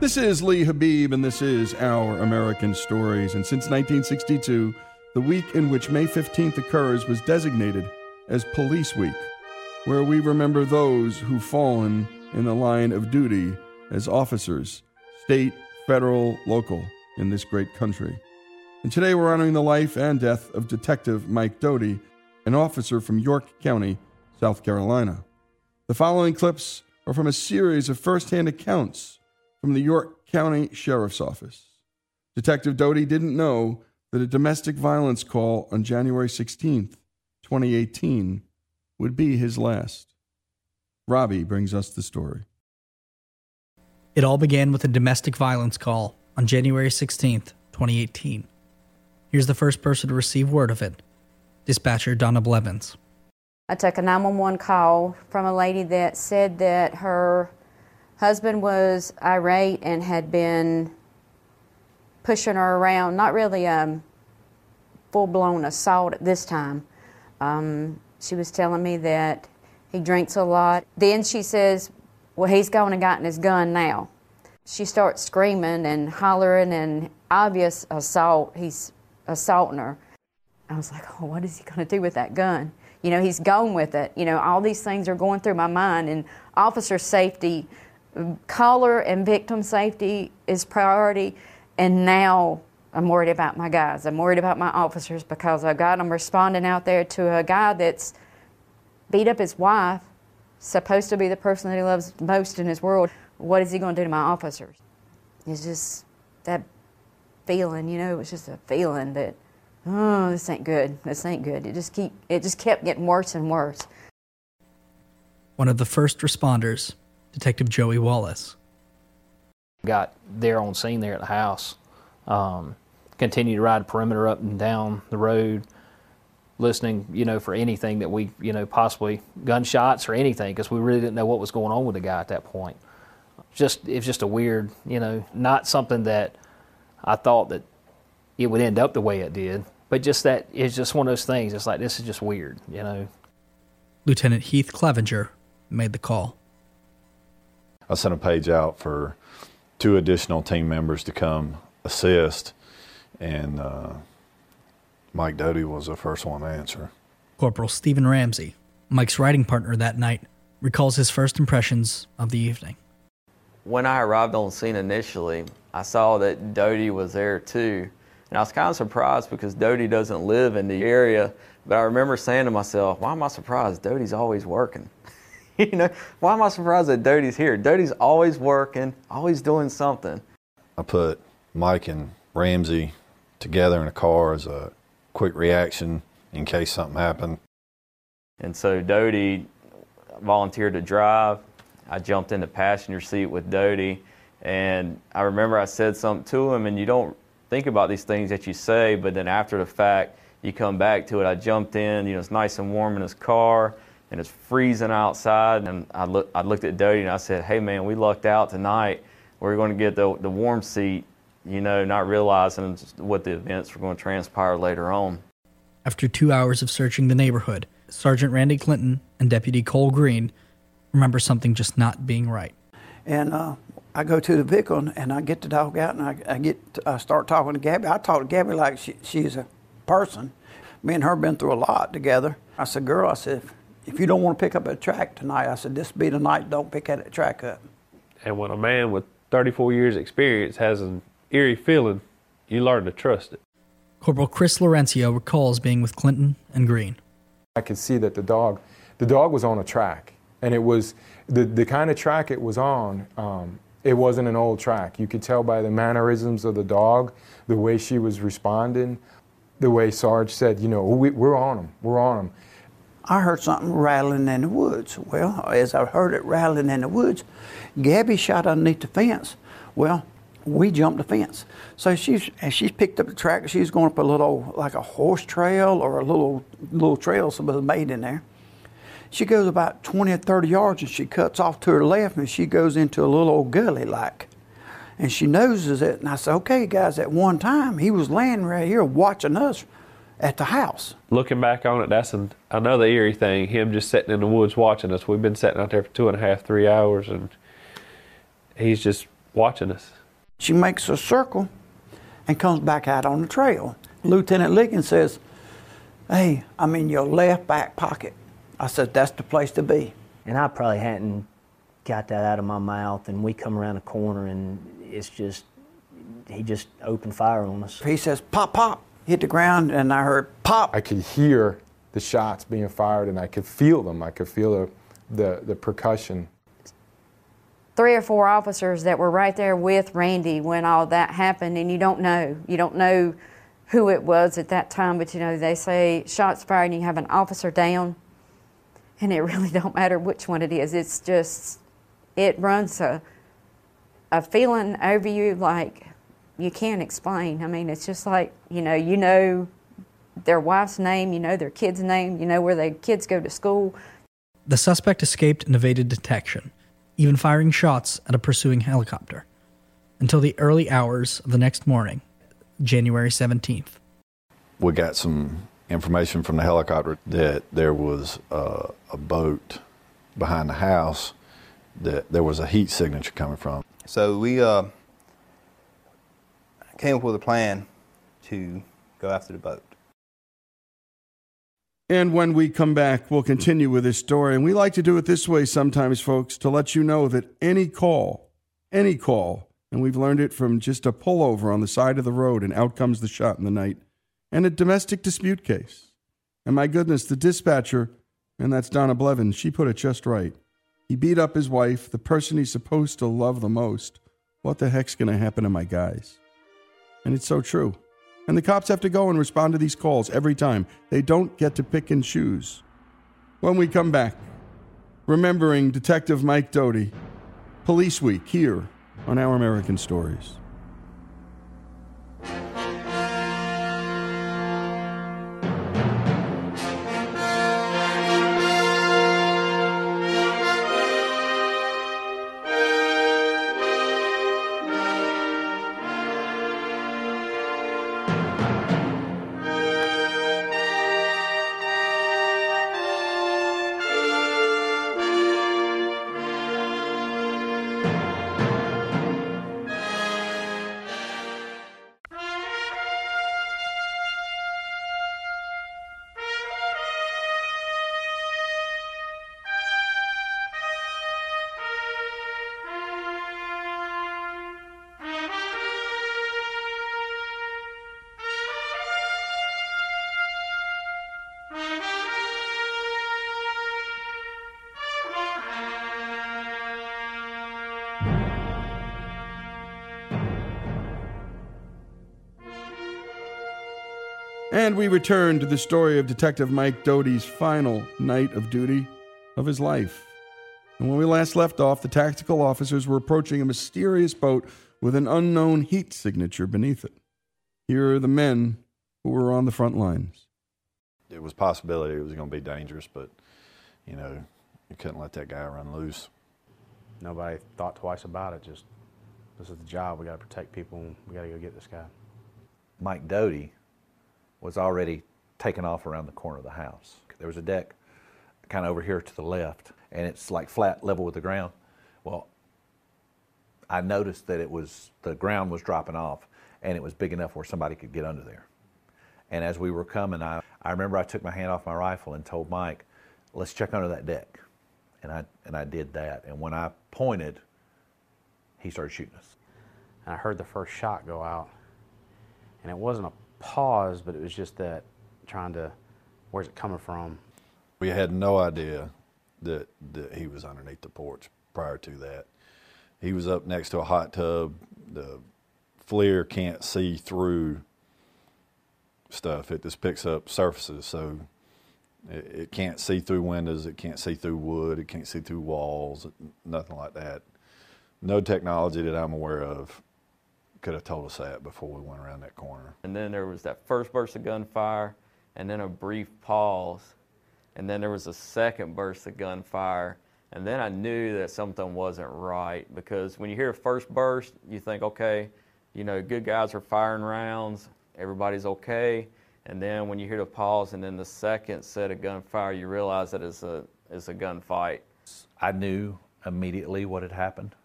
This is Lee Habib, and this is Our American Stories. And since 1962, the week in which May 15th occurs was designated as Police Week, where we remember those who've fallen in the line of duty as officers, state, federal, local, in this great country. And today we're honoring the life and death of Detective Mike Doty, an officer from York County, South Carolina. The following clips are from a series of first-hand accounts from the York County Sheriff's Office. Detective Doty didn't know that a domestic violence call on January 16th, 2018, would be his last. Robbie brings us the story. It all began with a domestic violence call on January 16th, 2018. Here's the first person to receive word of it dispatcher Donna Blevins. I took a 911 call from a lady that said that her husband was irate and had been pushing her around, not really um, full blown assault at this time. Um, she was telling me that he drinks a lot. Then she says, Well, he's gone and gotten his gun now. She starts screaming and hollering and obvious assault. He's assaulting her. I was like, Oh, what is he going to do with that gun? You know, he's gone with it. You know, all these things are going through my mind, and officer safety, caller and victim safety is priority. And now I'm worried about my guys. I'm worried about my officers because I've got them responding out there to a guy that's beat up his wife, supposed to be the person that he loves most in his world. What is he going to do to my officers? It's just that feeling, you know, it was just a feeling that oh, this ain't good. This ain't good. It just keep it just kept getting worse and worse. One of the first responders, Detective Joey Wallace. Got there on scene there at the house. Um, continued to ride perimeter up and down the road, listening, you know, for anything that we, you know, possibly gunshots or anything, because we really didn't know what was going on with the guy at that point. Just it's just a weird, you know, not something that I thought that it would end up the way it did, but just that it's just one of those things. It's like this is just weird, you know. Lieutenant Heath Clevenger made the call. I sent a page out for two additional team members to come assist, and uh, Mike Doty was the first one to answer. Corporal Stephen Ramsey, Mike's riding partner that night, recalls his first impressions of the evening. When I arrived on scene initially, I saw that Doty was there too. And I was kind of surprised because Doty doesn't live in the area. But I remember saying to myself, why am I surprised? Doty's always working. you know, why am I surprised that Doty's here? Doty's always working, always doing something. I put Mike and Ramsey together in a car as a quick reaction in case something happened. And so Doty volunteered to drive. I jumped in the passenger seat with Doty. And I remember I said something to him, and you don't think about these things that you say, but then after the fact, you come back to it. I jumped in, you know, it's nice and warm in his car, and it's freezing outside. And I, look, I looked at Doty and I said, hey, man, we lucked out tonight. We're going to get the, the warm seat, you know, not realizing what the events were going to transpire later on. After two hours of searching the neighborhood, Sergeant Randy Clinton and Deputy Cole Green remember something just not being right. And uh, I go to the vehicle and I get the dog out and I, I get I start talking to Gabby. I talk to Gabby like she, she's a person. Me and her been through a lot together. I said, "Girl, I said, if, if you don't want to pick up a track tonight, I said this be the night. Don't pick that track up." And when a man with 34 years experience has an eerie feeling, you learn to trust it. Corporal Chris Laurencio recalls being with Clinton and Green. I could see that the dog, the dog was on a track, and it was the the kind of track it was on. Um, it wasn't an old track. You could tell by the mannerisms of the dog, the way she was responding, the way Sarge said, you know, we, are on them, we're on them. I heard something rattling in the woods. Well, as I heard it rattling in the woods, Gabby shot underneath the fence. Well, we jumped the fence. So she's and she's picked up the track. She's going up a little like a horse trail or a little little trail somebody made in there. She goes about 20 or 30 yards and she cuts off to her left and she goes into a little old gully like. And she noses it. And I said, okay, guys, at one time he was laying right here watching us at the house. Looking back on it, that's an, another eerie thing. Him just sitting in the woods watching us. We've been sitting out there for two and a half, three hours, and he's just watching us. She makes a circle and comes back out on the trail. Lieutenant Liggins says, Hey, I'm in your left back pocket. I said, That's the place to be. And I probably hadn't got that out of my mouth, and we come around the corner, and it's just, he just opened fire on us. He says, Pop, pop, hit the ground, and I heard pop. I could hear the shots being fired and I could feel them. I could feel the, the, the percussion. Three or four officers that were right there with Randy when all that happened, and you don't know. You don't know who it was at that time, but you know, they say shots fired and you have an officer down, and it really don't matter which one it is. It's just, it runs a, a feeling over you like you can't explain. I mean, it's just like, you know, you know their wife's name, you know their kid's name, you know where their kids go to school. The suspect escaped and evaded detection, even firing shots at a pursuing helicopter, until the early hours of the next morning, January 17th. We got some information from the helicopter that there was uh, a boat behind the house that there was a heat signature coming from. So we uh, came up with a plan to go after the boat. And when we come back, we'll continue with this story. And we like to do it this way sometimes, folks, to let you know that any call, any call, and we've learned it from just a pullover on the side of the road, and out comes the shot in the night, and a domestic dispute case. And my goodness, the dispatcher, and that's Donna Blevin, she put it just right. He beat up his wife, the person he's supposed to love the most. What the heck's going to happen to my guys? And it's so true. And the cops have to go and respond to these calls every time. They don't get to pick and choose. When we come back, remembering Detective Mike Doty, Police Week here on Our American Stories. We return to the story of Detective Mike Doty's final night of duty of his life. And when we last left off, the tactical officers were approaching a mysterious boat with an unknown heat signature beneath it. Here are the men who were on the front lines. It was a possibility it was going to be dangerous, but, you know, you couldn't let that guy run loose. Nobody thought twice about it. Just, this is the job. We got to protect people. We got to go get this guy. Mike Doty was already taken off around the corner of the house. There was a deck kind of over here to the left, and it's like flat level with the ground. Well, I noticed that it was the ground was dropping off, and it was big enough where somebody could get under there. And as we were coming, I, I remember I took my hand off my rifle and told Mike, "Let's check under that deck," and I and I did that. And when I pointed, he started shooting us. And I heard the first shot go out, and it wasn't a pause, but it was just that trying to, where's it coming from? We had no idea that, that he was underneath the porch prior to that. He was up next to a hot tub. The FLIR can't see through stuff. It just picks up surfaces. So it, it, can't see through windows. It can't see through wood. It can't see through walls. Nothing like that. No technology that I'm aware of could have told us that before we went around that corner. And then there was that first burst of gunfire, and then a brief pause, and then there was a second burst of gunfire, and then I knew that something wasn't right because when you hear a first burst, you think, okay, you know, good guys are firing rounds, everybody's okay. And then when you hear the pause and then the second set of gunfire, you realize that it's a, it's a gunfight. I knew immediately what had happened.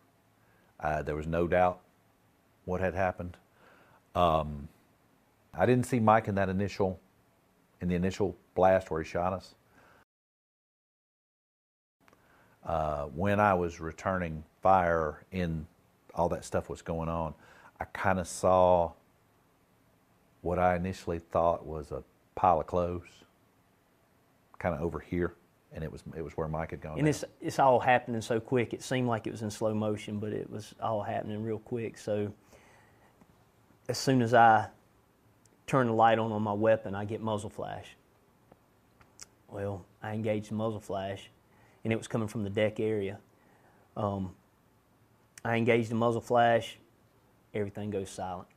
Uh, there was no doubt what had happened. Um, I didn't see Mike in that initial, in the initial blast where he shot us. Uh, when I was returning fire and all that stuff was going on, I kind of saw what I initially thought was a pile of clothes, kind of over here, and it was it was where Mike had gone. And it's it's all happening so quick. It seemed like it was in slow motion, but it was all happening real quick. So as soon as I turn the light on on my weapon, I get muzzle flash. Well, I engaged the muzzle flash, and it was coming from the deck area. Um, I engaged the muzzle flash. Everything goes silent.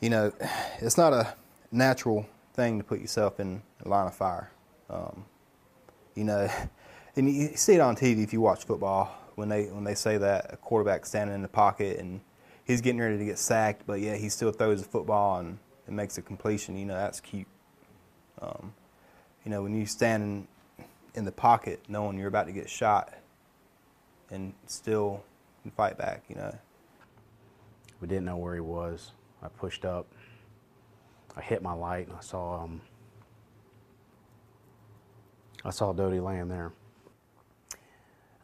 You know, it's not a natural thing to put yourself in a line of fire. Um, you know, and you see it on TV if you watch football when they when they say that a quarterback standing in the pocket and he's getting ready to get sacked, but yeah, he still throws the football and, and makes a completion. You know, that's cute. Um, you know, when you stand in, in the pocket knowing you're about to get shot and still fight back, you know. We didn't know where he was. I pushed up. I hit my light and I saw um, I saw Doty laying there.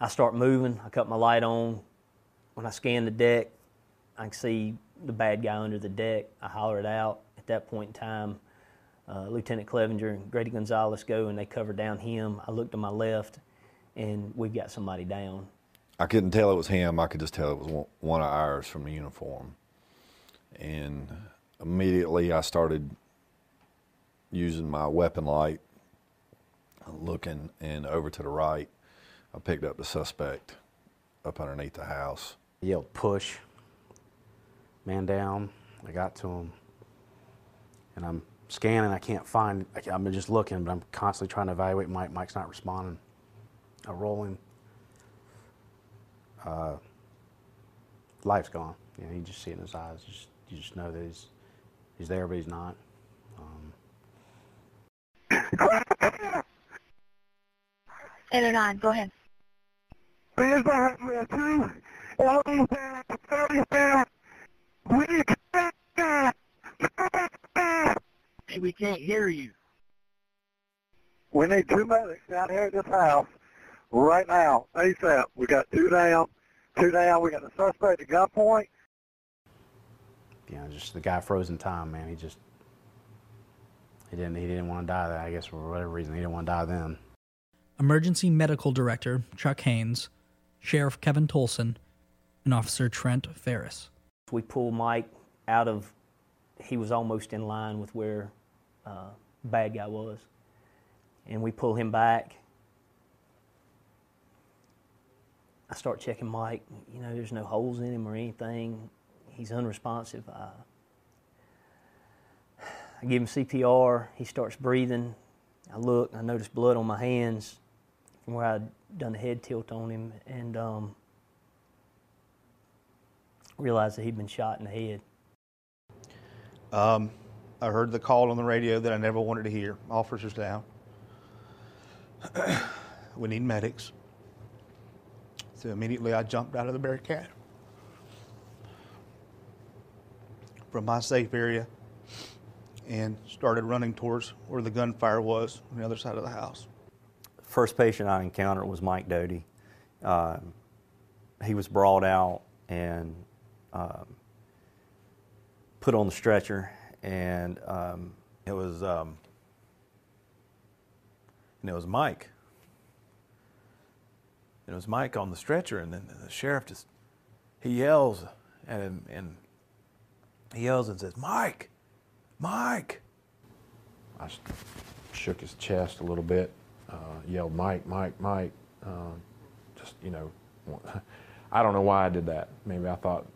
I start moving. I cut my light on. When I scan the deck, I can see the bad guy under the deck. I holler it out. At that point in time, uh, Lieutenant Clevenger and Grady Gonzalez go and they cover down him. I look to my left, and we've got somebody down. I couldn't tell it was him. I could just tell it was one- one of ours from the uniform. And immediately I started using my weapon light, looking, and over to the right, I picked up the suspect up underneath the house. I yelled, push. Man down. I got to him. And I'm scanning. I can't find, I- I'm just looking, but I'm constantly trying to evaluate Mike. Mike's not responding. I roll him. Uh, life's gone. You know, you just see it in his eyes. You just, you just know that he's, he's there, but he's not. Um, Eight oh nine, go ahead. Hey, we can't hear you. We need two medics down here at this house right now, ASAP. We got two down, two down. We got the suspect at gunpoint. you know, just the guy froze in time, man. He just, he didn't, he didn't want to die. That I guess for whatever reason, he didn't want to die then. Emergency Medical Director Chuck Haynes, Sheriff Kevin Tolson, and Officer Trent Ferris. We pull Mike out of, he was almost in line with where uh, bad guy was. And we pull him back. I start checking Mike. You know, there's no holes in him or anything. He's unresponsive. I, I give him CPR. He starts breathing. I look. I notice blood on my hands from where I'd done the head tilt on him, and um, realized that he'd been shot in the head. Um, I heard the call on the radio that I never wanted to hear. Officers down. we need medics. So immediately I jumped out of the barricade from my safe area and started running towards where the gunfire was on the other side of the house. First patient I encountered was Mike Doty. Um, he was brought out and um, put on the stretcher, and um, It was, um, and it was Mike. And it was Mike on the stretcher, and then the sheriff just he yells at him, and he yells and says, "Mike, Mike." I shook his chest a little bit, uh, yelled, Mike, Mike, Mike. Uh, just, you know, I don't know why I did that. Maybe I thought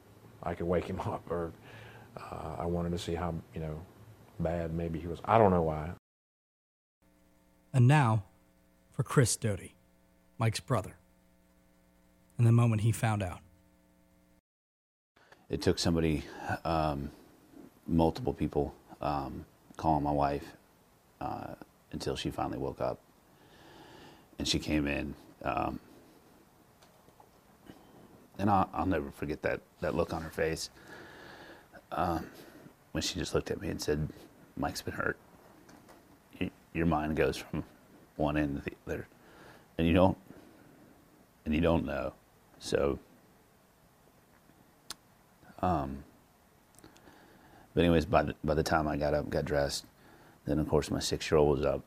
I could wake him up, or uh, I wanted to see how, you know, bad maybe he was. I don't know why. And now for Chris Doty, Mike's brother, and the moment he found out. it took somebody, um, multiple people, um, calling my wife uh, until she finally woke up. And she came in. Um, and I'll, I'll never forget that that look on her face um, when she just looked at me and said, "Mike's been hurt." Y your mind goes from one end to the other, and you don't and you don't know. So, um, but anyways, by the, by the time I got up, got dressed, then of course my six year old was up,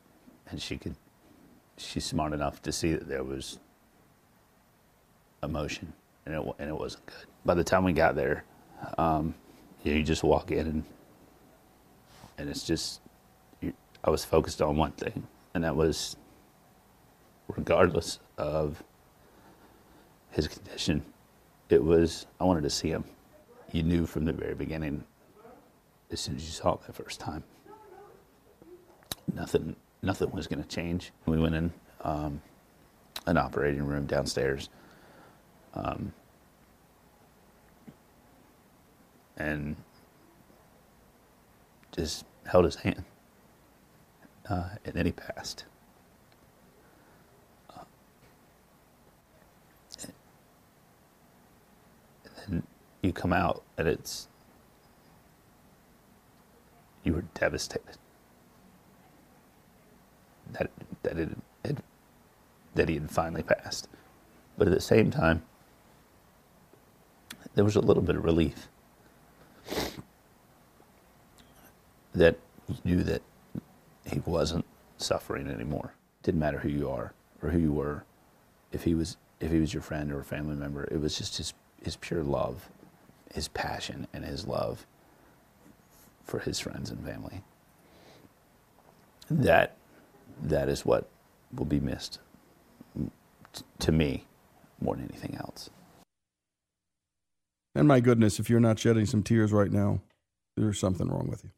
and she could, she's smart enough to see that there was emotion, and it and it wasn't good. By the time we got there, um, you, know, you just walk in and and it's just, you, I was focused on one thing, and that was, regardless of his condition, it was I wanted to see him. You knew from the very beginning, as soon as you saw him the first time, nothing nothing was going to change. We went in um, an operating room downstairs, um, and just held his hand, uh, and then he passed. And then you come out and it's you were devastated that that it, it that he had finally passed, but at the same time, there was a little bit of relief that you knew that he wasn't suffering anymore. Didn't matter who you are or who you were, if he was if he was your friend or a family member, it was just his his pure love his passion and his love for his friends and family. That that is what will be missed to me more than anything else. And my goodness, if you're not shedding some tears right now, there's something wrong with you.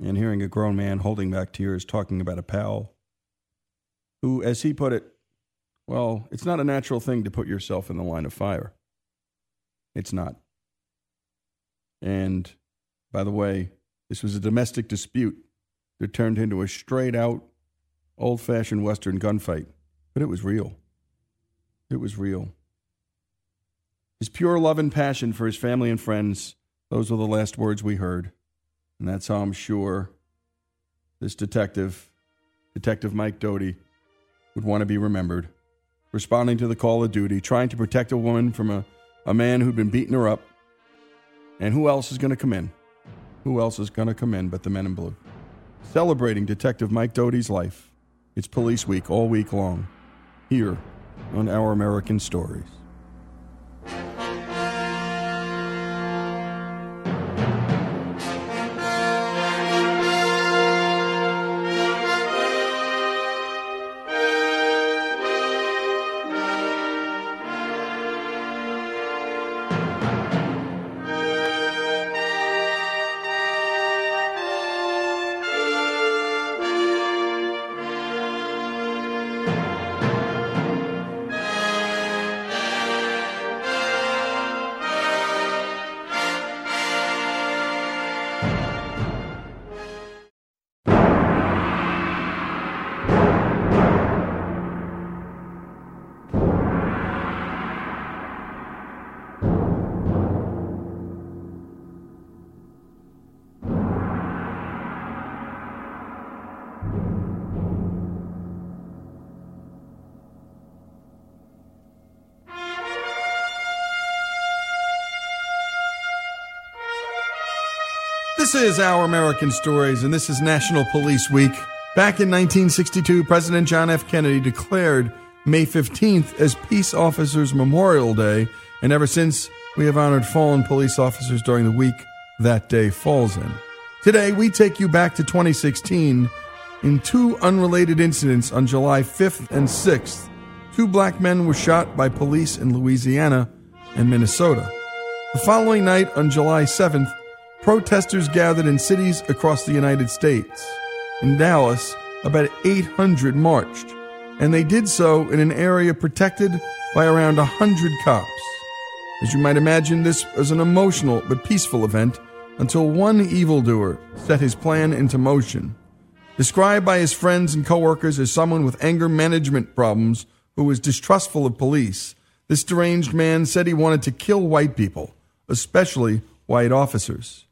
And hearing a grown man holding back tears talking about a pal who, as he put it, well, it's not a natural thing to put yourself in the line of fire. It's not. And by the way, this was a domestic dispute that turned into a straight out, old fashioned Western gunfight. But it was real. It was real. His pure love and passion for his family and friends, those were the last words we heard. And that's how I'm sure this detective, Detective Mike Doty, would want to be remembered. Responding to the call of duty, trying to protect a woman from a, a man who'd been beating her up and who else is going to come in? Who else is going to come in but the men in blue? Celebrating Detective Mike Doty's life. It's Police Week all week long, here on Our American Stories. Is Our American Stories, and this is National Police Week. Back in 1962, President John F. Kennedy declared May 15th as Peace Officers Memorial Day, and ever since, we have honored fallen police officers during the week that day falls in. Today, we take you back to 2016 in two unrelated incidents on July 5th and 6th. Two black men were shot by police in Louisiana and Minnesota. The following night, on July 7th, protesters gathered in cities across the United States. In Dallas, about 800 marched, and they did so in an area protected by around 100 cops. As you might imagine, this was an emotional but peaceful event until one evildoer set his plan into motion. Described by his friends and coworkers as someone with anger management problems who was distrustful of police, This deranged man said he wanted to kill white people, especially white officers.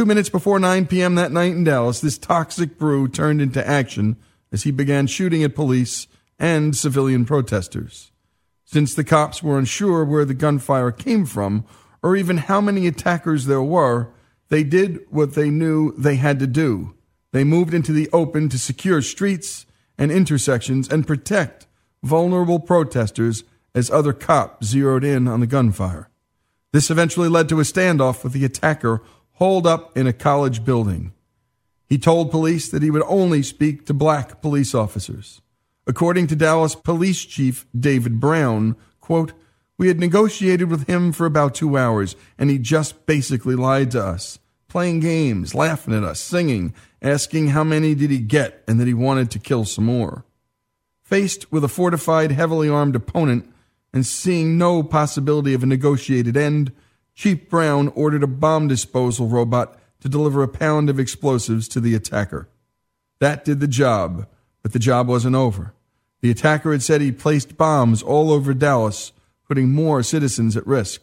Two minutes before 9 p.m. that night in Dallas, this toxic brew turned into action as he began shooting at police and civilian protesters. Since the cops were unsure where the gunfire came from or even how many attackers there were, they did what they knew they had to do. They moved into the open to secure streets and intersections and protect vulnerable protesters as other cops zeroed in on the gunfire. This eventually led to a standoff with the attacker holed up in a college building. He told police that he would only speak to black police officers. According to Dallas Police Chief David Brown, quote, we had negotiated with him for about two hours, and he just basically lied to us, playing games, laughing at us, singing, asking how many did he get and that he wanted to kill some more. Faced with a fortified, heavily armed opponent and seeing no possibility of a negotiated end, Chief Brown ordered a bomb disposal robot to deliver a pound of explosives to the attacker. That did the job, but the job wasn't over. The attacker had said he placed bombs all over Dallas, putting more citizens at risk.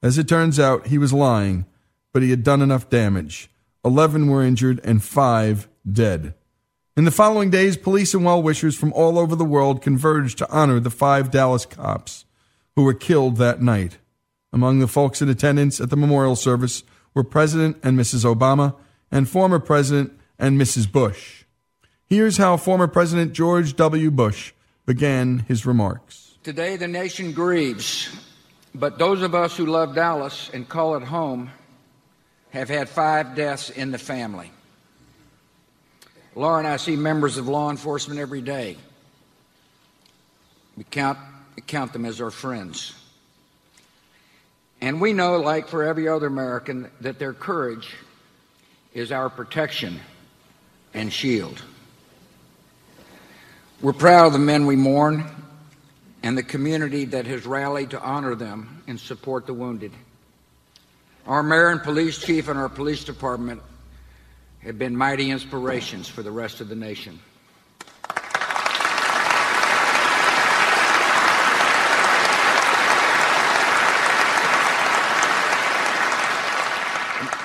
As it turns out, he was lying, but he had done enough damage. Eleven were injured and five dead. In the following days, police and well wishers from all over the world converged to honor the five Dallas cops who were killed that night. Among the folks in attendance at the memorial service were President and Mrs. Obama and former President and Mrs. Bush. Here's how former President George W. Bush began his remarks. Today, the nation grieves, but those of us who love Dallas and call it home have had five deaths in the family. Laura and I see members of law enforcement every day. We count, count them as our friends. And we know, like for every other American, that their courage is our protection and shield. We're proud of the men we mourn and the community that has rallied to honor them and support the wounded. Our mayor and police chief and our police department have been mighty inspirations for the rest of the nation.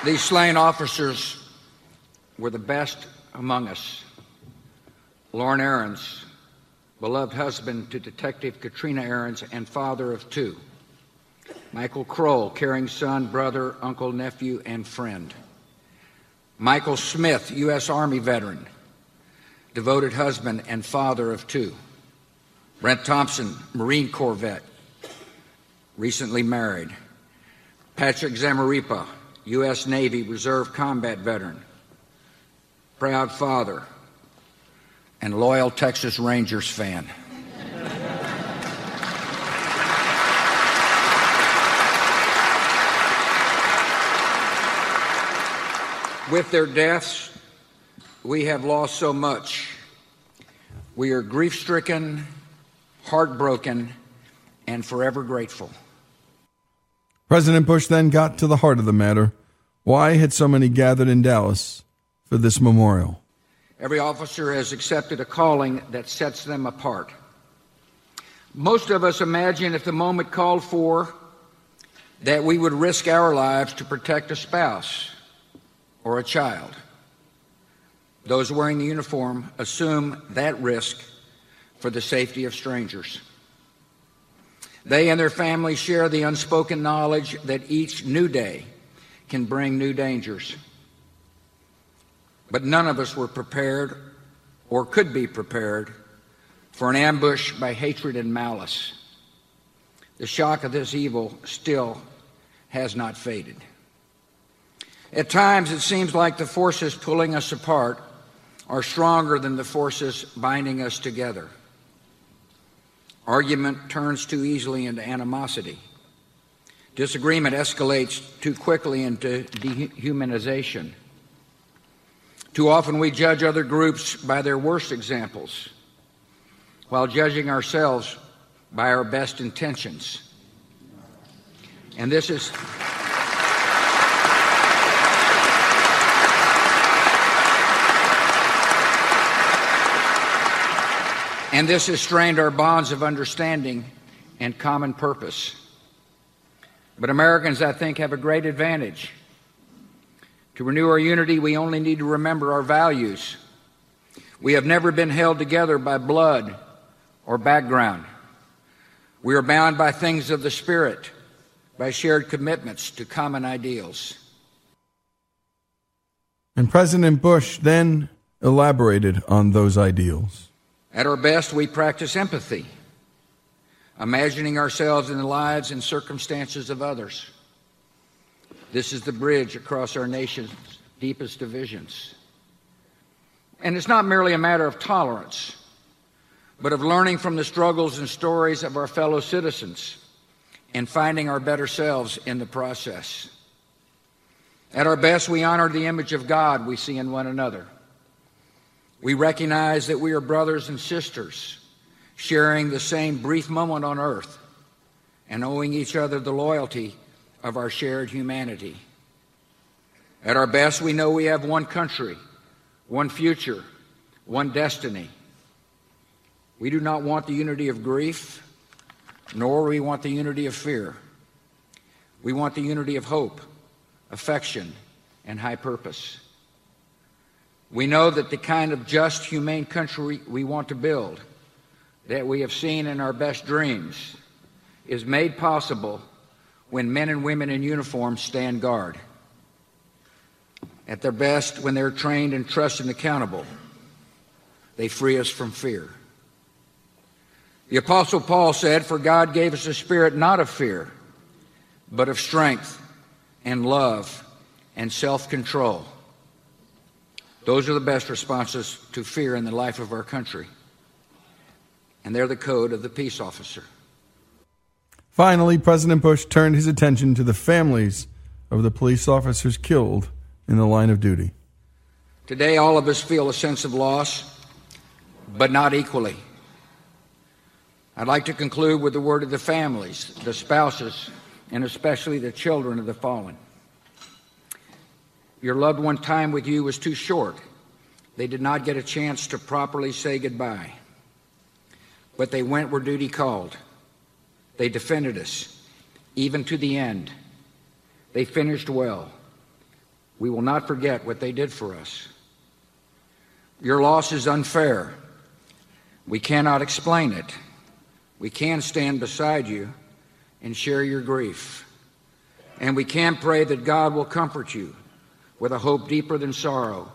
These slain officers were the best among us. Lorne Ahrens, beloved husband to Detective Katrina Ahrens and father of two. Michael Krol, caring son, brother, uncle, nephew, and friend. Michael Smith, U.S. Army veteran, devoted husband and father of two. Brent Thompson, Marine Corps vet, recently married. Patrick Zamarripa, U.S. Navy Reserve combat veteran, proud father, and loyal Texas Rangers fan. With their deaths, we have lost so much. We are grief stricken, heartbroken, and forever grateful. President Bush then got to the heart of the matter. Why had so many gathered in Dallas for this memorial? Every officer has accepted a calling that sets them apart. Most of us imagine if the moment called for that we would risk our lives to protect a spouse or a child. Those wearing the uniform assume that risk for the safety of strangers. They and their families share the unspoken knowledge that each new day can bring new dangers. But none of us were prepared or could be prepared for an ambush by hatred and malice. The shock of this evil still has not faded. At times, it seems like the forces pulling us apart are stronger than the forces binding us together. Argument turns too easily into animosity. Disagreement escalates too quickly into dehumanization. Too often we judge other groups by their worst examples, while judging ourselves by our best intentions. And this is. And this has strained our bonds of understanding and common purpose. But Americans, I think, have a great advantage. To renew our unity, we only need to remember our values. We have never been held together by blood or background. We are bound by things of the Spirit, by shared commitments to common ideals. And President Bush then elaborated on those ideals. At our best, we practice empathy, imagining ourselves in the lives and circumstances of others. This is the bridge across our nation's deepest divisions. And it's not merely a matter of tolerance, but of learning from the struggles and stories of our fellow citizens and finding our better selves in the process. At our best, we honor the image of God we see in one another. We recognize that we are brothers and sisters, sharing the same brief moment on earth and owing each other the loyalty of our shared humanity. At our best, we know we have one country, one future, one destiny. We do not want the unity of grief, nor we want the unity of fear. We want the unity of hope, affection, and high purpose. We know that the kind of just, humane country we want to build, that we have seen in our best dreams, is made possible when men and women in uniform stand guard. At their best, when they're trained and trusted and accountable, they free us from fear. The Apostle Paul said, For God gave us a spirit not of fear, but of strength and love and self control. Those are the best responses to fear in the life of our country. And they're the code of the peace officer. Finally, President Bush turned his attention to the families of the police officers killed in the line of duty. Today, all of us feel a sense of loss, but not equally. I'd like to conclude with the word of the families, the spouses, and especially the children of the fallen. Your loved one time with you was too short. They did not get a chance to properly say goodbye. But they went where duty called. They defended us, even to the end. They finished well. We will not forget what they did for us. Your loss is unfair. We cannot explain it. We can stand beside you and share your grief. And we can pray that God will comfort you with a hope deeper than sorrow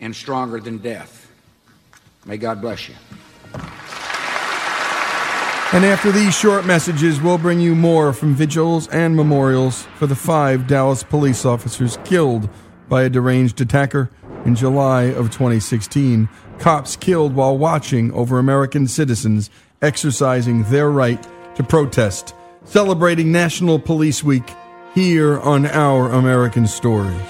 and stronger than death. May God bless you. And after these short messages, we'll bring you more from vigils and memorials for the five Dallas police officers killed by a deranged attacker in July of 2016. Cops killed while watching over American citizens exercising their right to protest. Celebrating National Police Week here on Our American Stories.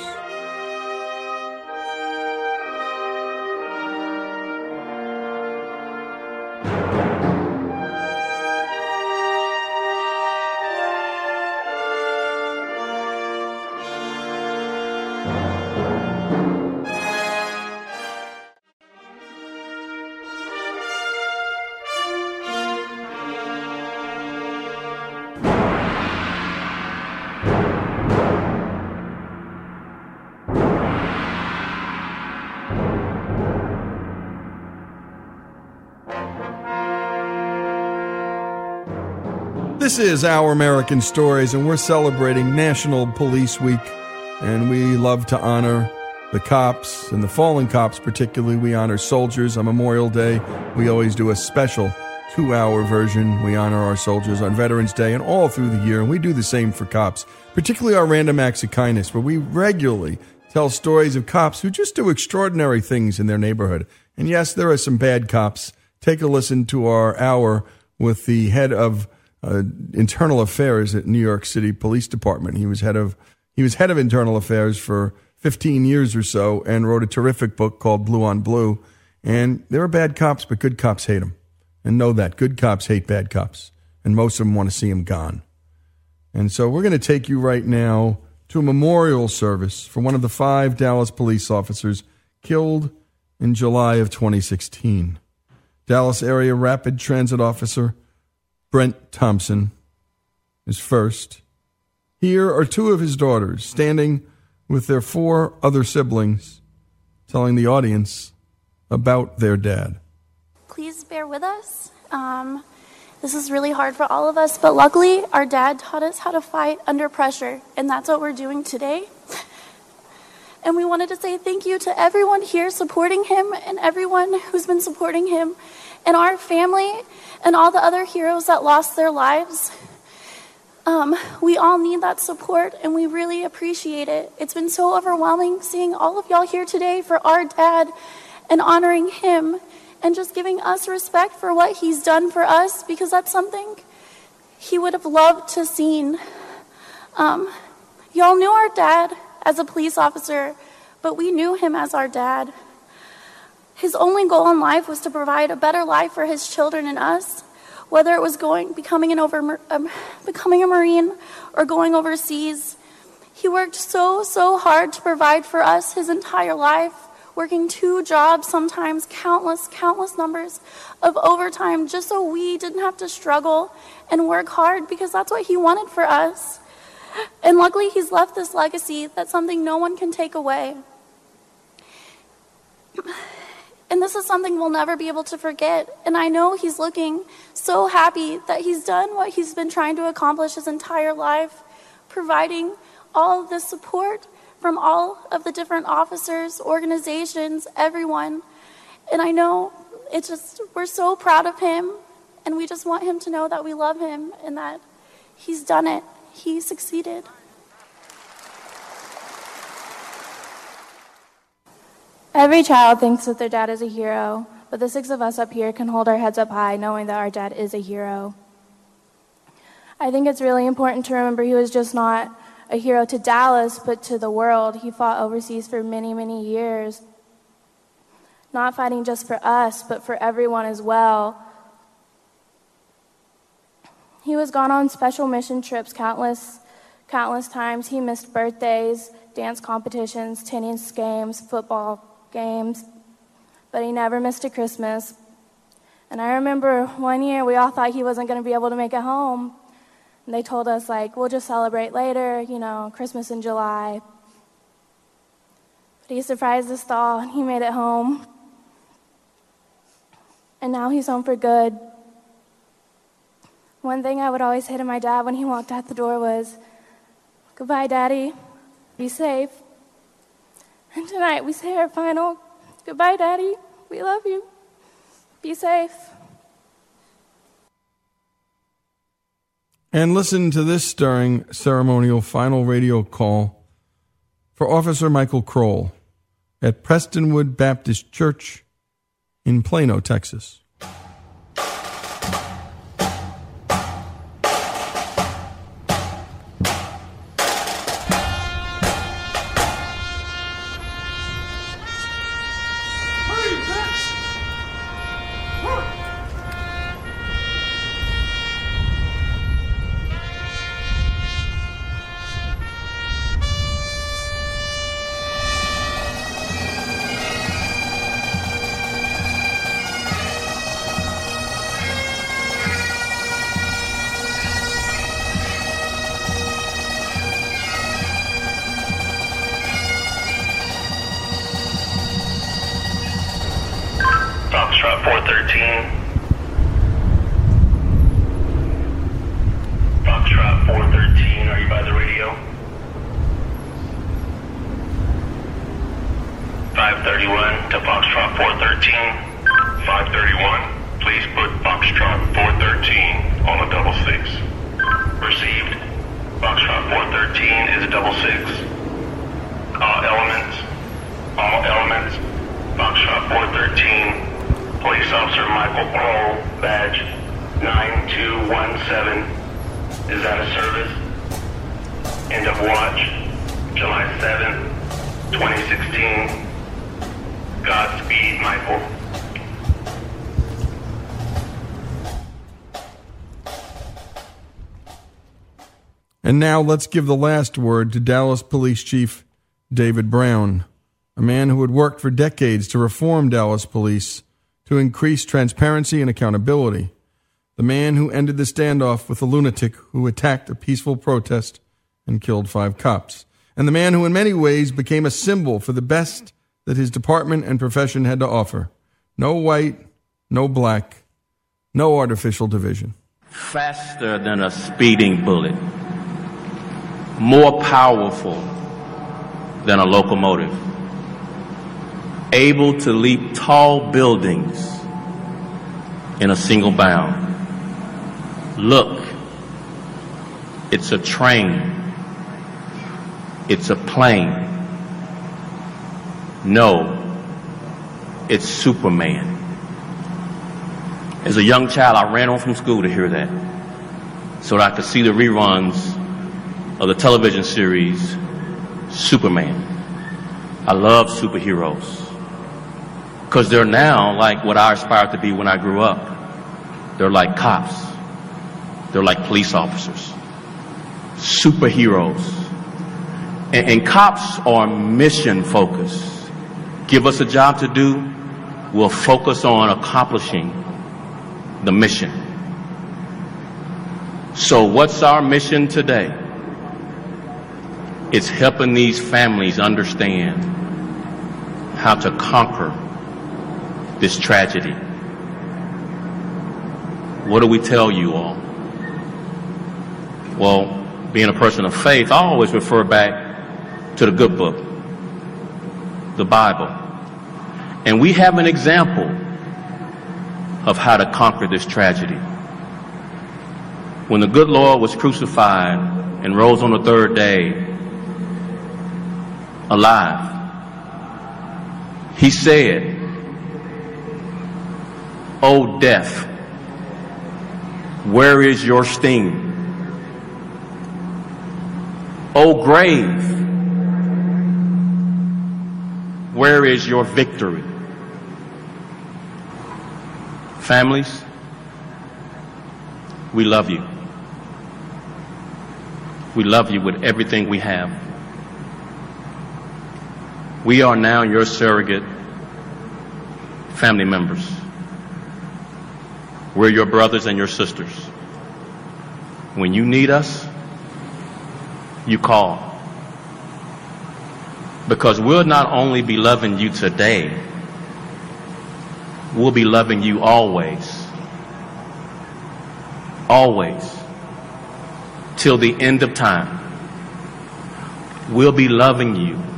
This is Our American Stories, and we're celebrating National Police Week. And we love to honor the cops and the fallen cops, particularly. We honor soldiers on Memorial Day. We always do a special two hour version. We honor our soldiers on Veterans Day and all through the year. And we do the same for cops, particularly our random acts of kindness, where we regularly tell stories of cops who just do extraordinary things in their neighborhood. And yes, there are some bad cops. Take a listen to our hour with the head of uh, internal affairs at New York City Police Department. He was head of he was head of internal affairs for 15 years or so, and wrote a terrific book called Blue on Blue. And there are bad cops, but good cops hate them, and know that good cops hate bad cops, and most of them want to see them gone. And so we're going to take you right now to a memorial service for one of the five Dallas police officers killed in July of 2016. Dallas area rapid transit officer Brent Thompson is first. Here are two of his daughters standing with their four other siblings, telling the audience about their dad. Please bear with us. Um, this is really hard for all of us, but luckily, our dad taught us how to fight under pressure, and that's what we're doing today. And we wanted to say thank you to everyone here supporting him and everyone who's been supporting him and our family and all the other heroes that lost their lives. Um, we all need that support and we really appreciate it. It's been so overwhelming seeing all of y'all here today for our dad and honoring him and just giving us respect for what he's done for us because that's something he would have loved to seen. Um, y'all knew our dad as a police officer, but we knew him as our dad. His only goal in life was to provide a better life for his children and us, whether it was going becoming an over um, becoming a marine or going overseas. He worked so so hard to provide for us his entire life, working two jobs, sometimes countless countless numbers of overtime just so we didn't have to struggle and work hard because that's what he wanted for us. And luckily, he's left this legacy that's something no one can take away. And this is something we'll never be able to forget. And I know he's looking so happy that he's done what he's been trying to accomplish his entire life, providing all this support from all of the different officers, organizations, everyone. And I know it's just, we're so proud of him. And we just want him to know that we love him and that he's done it he succeeded. Every child thinks that their dad is a hero, but the six of us up here can hold our heads up high knowing that our dad is a hero. I think it's really important to remember he was just not a hero to Dallas, but to the world. He fought overseas for many, many years, not fighting just for us, but for everyone as well. He was gone on special mission trips countless, countless times. He missed birthdays, dance competitions, tennis games, football games, but he never missed a Christmas. And I remember one year we all thought he wasn't going to be able to make it home. And they told us, like, we'll just celebrate later, you know, Christmas in July. But he surprised us all, and he made it home. And now he's home for good. One thing I would always say to my dad when he walked out the door was, Goodbye, Daddy. Be safe. And tonight we say our final goodbye, Daddy. We love you. Be safe. And listen to this stirring ceremonial final radio call for Officer Michael Krol at Prestonwood Baptist Church in Plano, Texas. 413. Foxtrot 413, are you by the radio? 531 to Foxtrot 413. 531, please put Foxtrot 413 on a double six. Received. Foxtrot 413 is a double six. All elements, all elements, Foxtrot 413, Police Officer Michael Krol, badge 9217. Is that a service? End of watch, July 7th, 2016. Godspeed, Michael. And now let's give the last word to Dallas Police Chief David Brown, a man who had worked for decades to reform Dallas Police to increase transparency and accountability. the man who ended the standoff with a lunatic who attacked a peaceful protest and killed five cops, and the man who, in many ways, became a symbol for the best that his department and profession had to offer no white, no black, no artificial division. faster than a speeding bullet, more powerful than a locomotive, able to leap tall buildings in a single bound. Look, it's a train. It's a plane. No, it's Superman. As a young child, I ran home from school to hear that so that I could see the reruns of the television series Superman. I love superheroes because they're now like what I aspired to be when I grew up. They're like cops, they're like police officers, superheroes. And, and cops are mission focused. Give us a job to do, we'll focus on accomplishing the mission. So, what's our mission today? It's helping these families understand how to conquer this tragedy. What do we tell you all? Well, being a person of faith, I always refer back to the good book, the Bible. And we have an example of how to conquer this tragedy. When the good Lord was crucified and rose on the third day alive, he said, O death, where is your sting? O grave, where is your victory? Families, we love you. We love you with everything we have. We are now your surrogate family members. We're your brothers and your sisters. When you need us, you call. Because we'll not only be loving you today, we'll be loving you always. Always. Till the end of time. We'll be loving you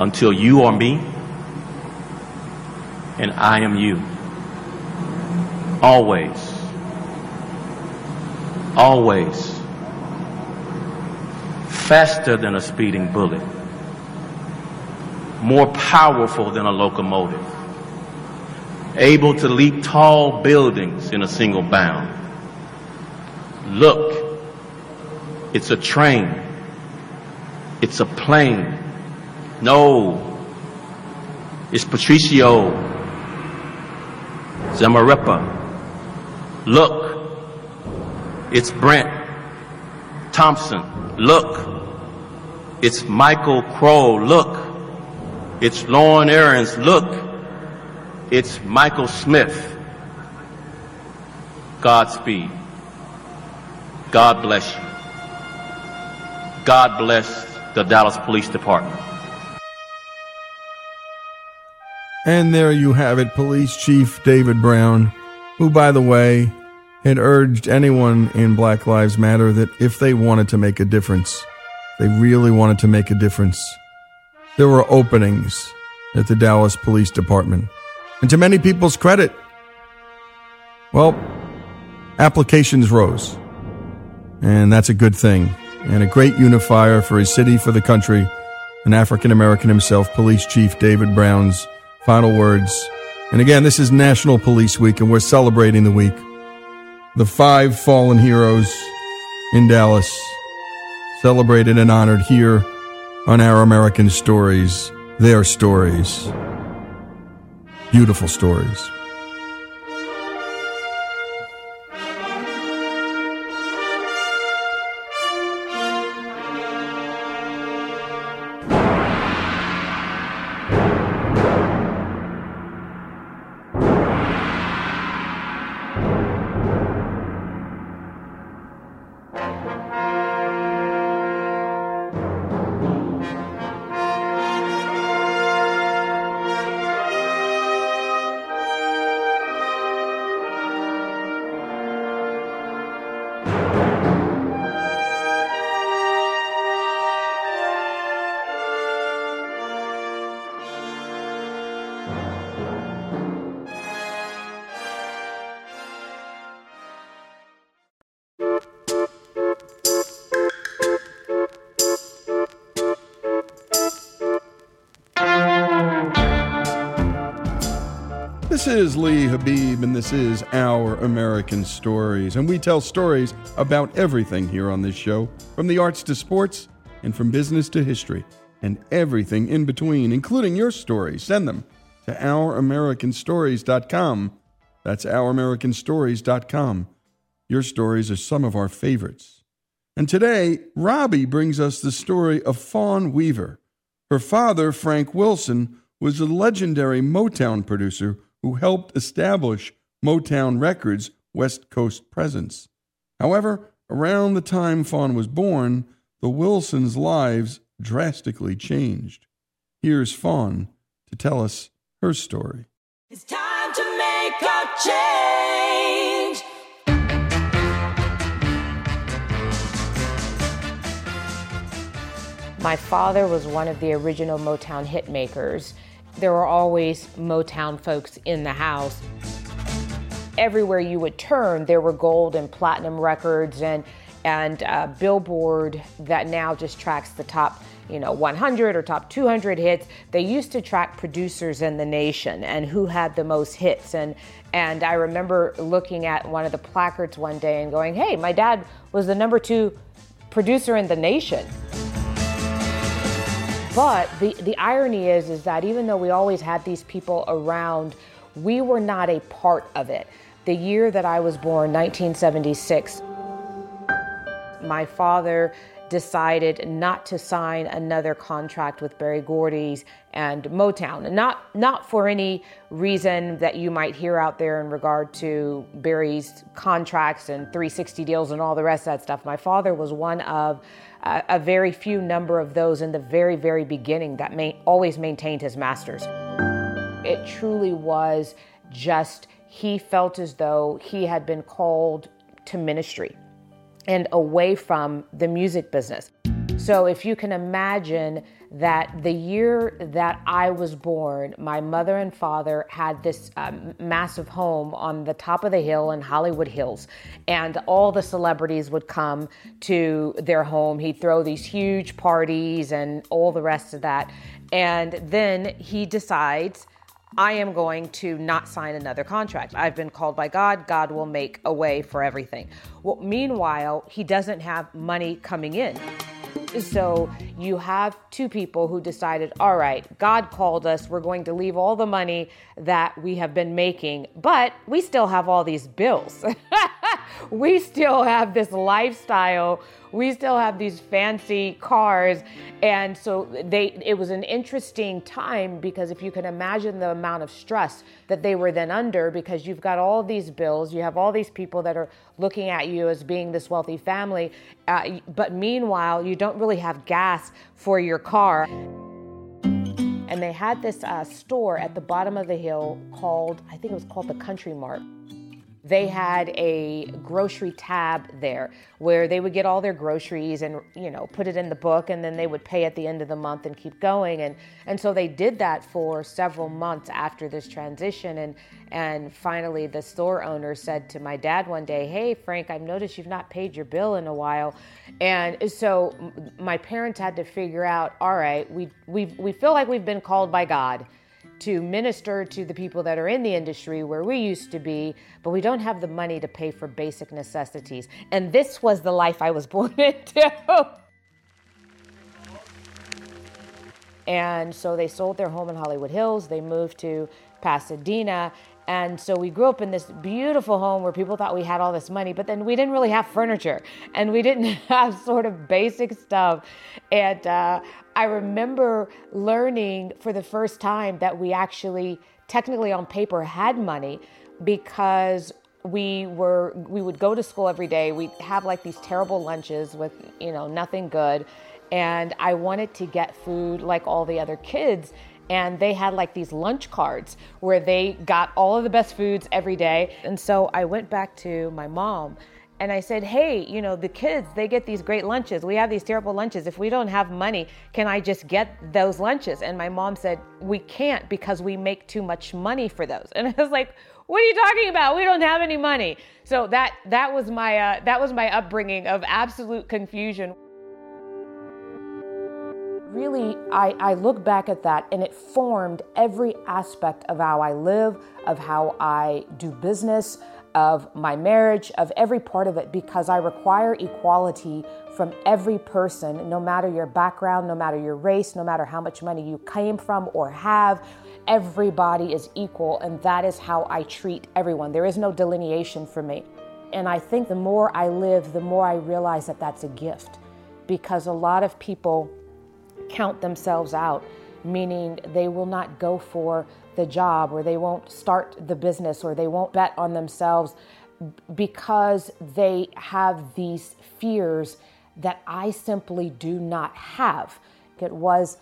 until you are me and I am you. Always. Always. Faster than a speeding bullet. More powerful than a locomotive. Able to leap tall buildings in a single bound. Look, it's a train. It's a plane. No, it's Patricio Zamarripa. Look, it's Brent Thompson. Look, it's Michael Krol. Look, it's Lorne Ahrens. Look, it's Michael Smith. Godspeed. God bless you. God bless the Dallas Police Department. And there you have it, Police Chief David Brown, who, by the way, had urged anyone in Black Lives Matter that if they wanted to make a difference, they really wanted to make a difference, there were openings at the Dallas Police Department. And to many people's credit, well, applications rose. And that's a good thing. And a great unifier for his city, for the country, an African American himself, Police Chief David Brown's final words. And again, this is National Police Week, and we're celebrating the week. The five fallen heroes in Dallas, celebrated and honored here on Our American Stories, their stories. Beautiful stories. This is Our American Stories. And we tell stories about everything here on this show from the arts to sports, and from business to history, and everything in between, including your stories. Send them to OurAmericanStories.com. That's OurAmericanStories.com. Your stories are some of our favorites. And today, Robbie brings us the story of Fawn Weaver. Her father, Frank Wilson, was a legendary Motown producer who helped establish Motown Records' West Coast presence. However, around the time Fawn was born, the Wilsons' lives drastically changed. Here's Fawn to tell us her story. It's time to make a change. My father was one of the original Motown hit makers. There were always Motown folks in the house. Everywhere you would turn, there were gold and platinum records and and uh, Billboard that now just tracks the top, you know, 100 or top 200 hits. They used to track producers in the nation and who had the most hits. And and I remember looking at one of the placards one day and going, "Hey, my dad was the number two producer in the nation." But the, the irony is is that even though we always had these people around, we were not a part of it. The year that I was born, 1976, my father decided not to sign another contract with Berry Gordy's and Motown. Not not for any reason that you might hear out there in regard to Berry's contracts and 360 deals and all the rest of that stuff. My father was one of a, a very few number of those in the very very beginning that may, always maintained his masters. It truly was just he felt as though he had been called to ministry and away from the music business. So, if you can imagine that the year that I was born, my mother and father had this um, massive home on the top of the hill in Hollywood Hills, and all the celebrities would come to their home. He'd throw these huge parties and all the rest of that. And then he decides, I am going to not sign another contract. I've been called by God. God will make a way for everything. Well, meanwhile, he doesn't have money coming in. So you have two people who decided, all right, God called us. We're going to leave all the money that we have been making, but we still have all these bills. we still have this lifestyle. We still have these fancy cars. And so they it was an interesting time because if you can imagine the amount of stress that they were then under because you've got all these bills, you have all these people that are looking at you as being this wealthy family, uh, but meanwhile, you don't really have gas for your car. And they had this uh, store at the bottom of the hill called, I think it was called the Country Mart they had a grocery tab there where they would get all their groceries and you know put it in the book and then they would pay at the end of the month and keep going. And and so they did that for several months after this transition. And and finally the store owner said to my dad one day hey frank i've noticed you've not paid your bill in a while. And so my parents had to figure out all right we we we feel like we've been called by god to minister to the people that are in the industry where we used to be, but we don't have the money to pay for basic necessities. And this was the life I was born into. and so they sold their home in Hollywood Hills, they moved to Pasadena. And so we grew up in this beautiful home where people thought we had all this money, but then we didn't really have furniture and we didn't have sort of basic stuff. And uh, I remember learning for the first time that we actually, technically on paper, had money because we were we would go to school every day. We'd have like these terrible lunches with you know nothing good. And i wanted to get food like all the other kids and they had like these lunch cards where they got all of the best foods every day and so i went back to my mom and I said, Hey, you know, the kids, they get these great lunches. We have these terrible lunches. If we don't have money, can I just get those lunches? And my mom said, We can't because we make too much money for those. And I was like, What are you talking about? We don't have any money. So that that was my uh, that was my upbringing of absolute confusion. Really, I, I look back at that and it formed every aspect of how I live, of how I do business, of my marriage, of every part of it, because I require equality from every person, no matter your background, no matter your race, no matter how much money you came from or have. Everybody is equal, and that is how I treat everyone. There is no delineation for me. And I think the more I live, the more I realize that that's a gift because a lot of people count themselves out, meaning they will not go for the job or they won't start the business or they won't bet on themselves because they have these fears that I simply do not have. It was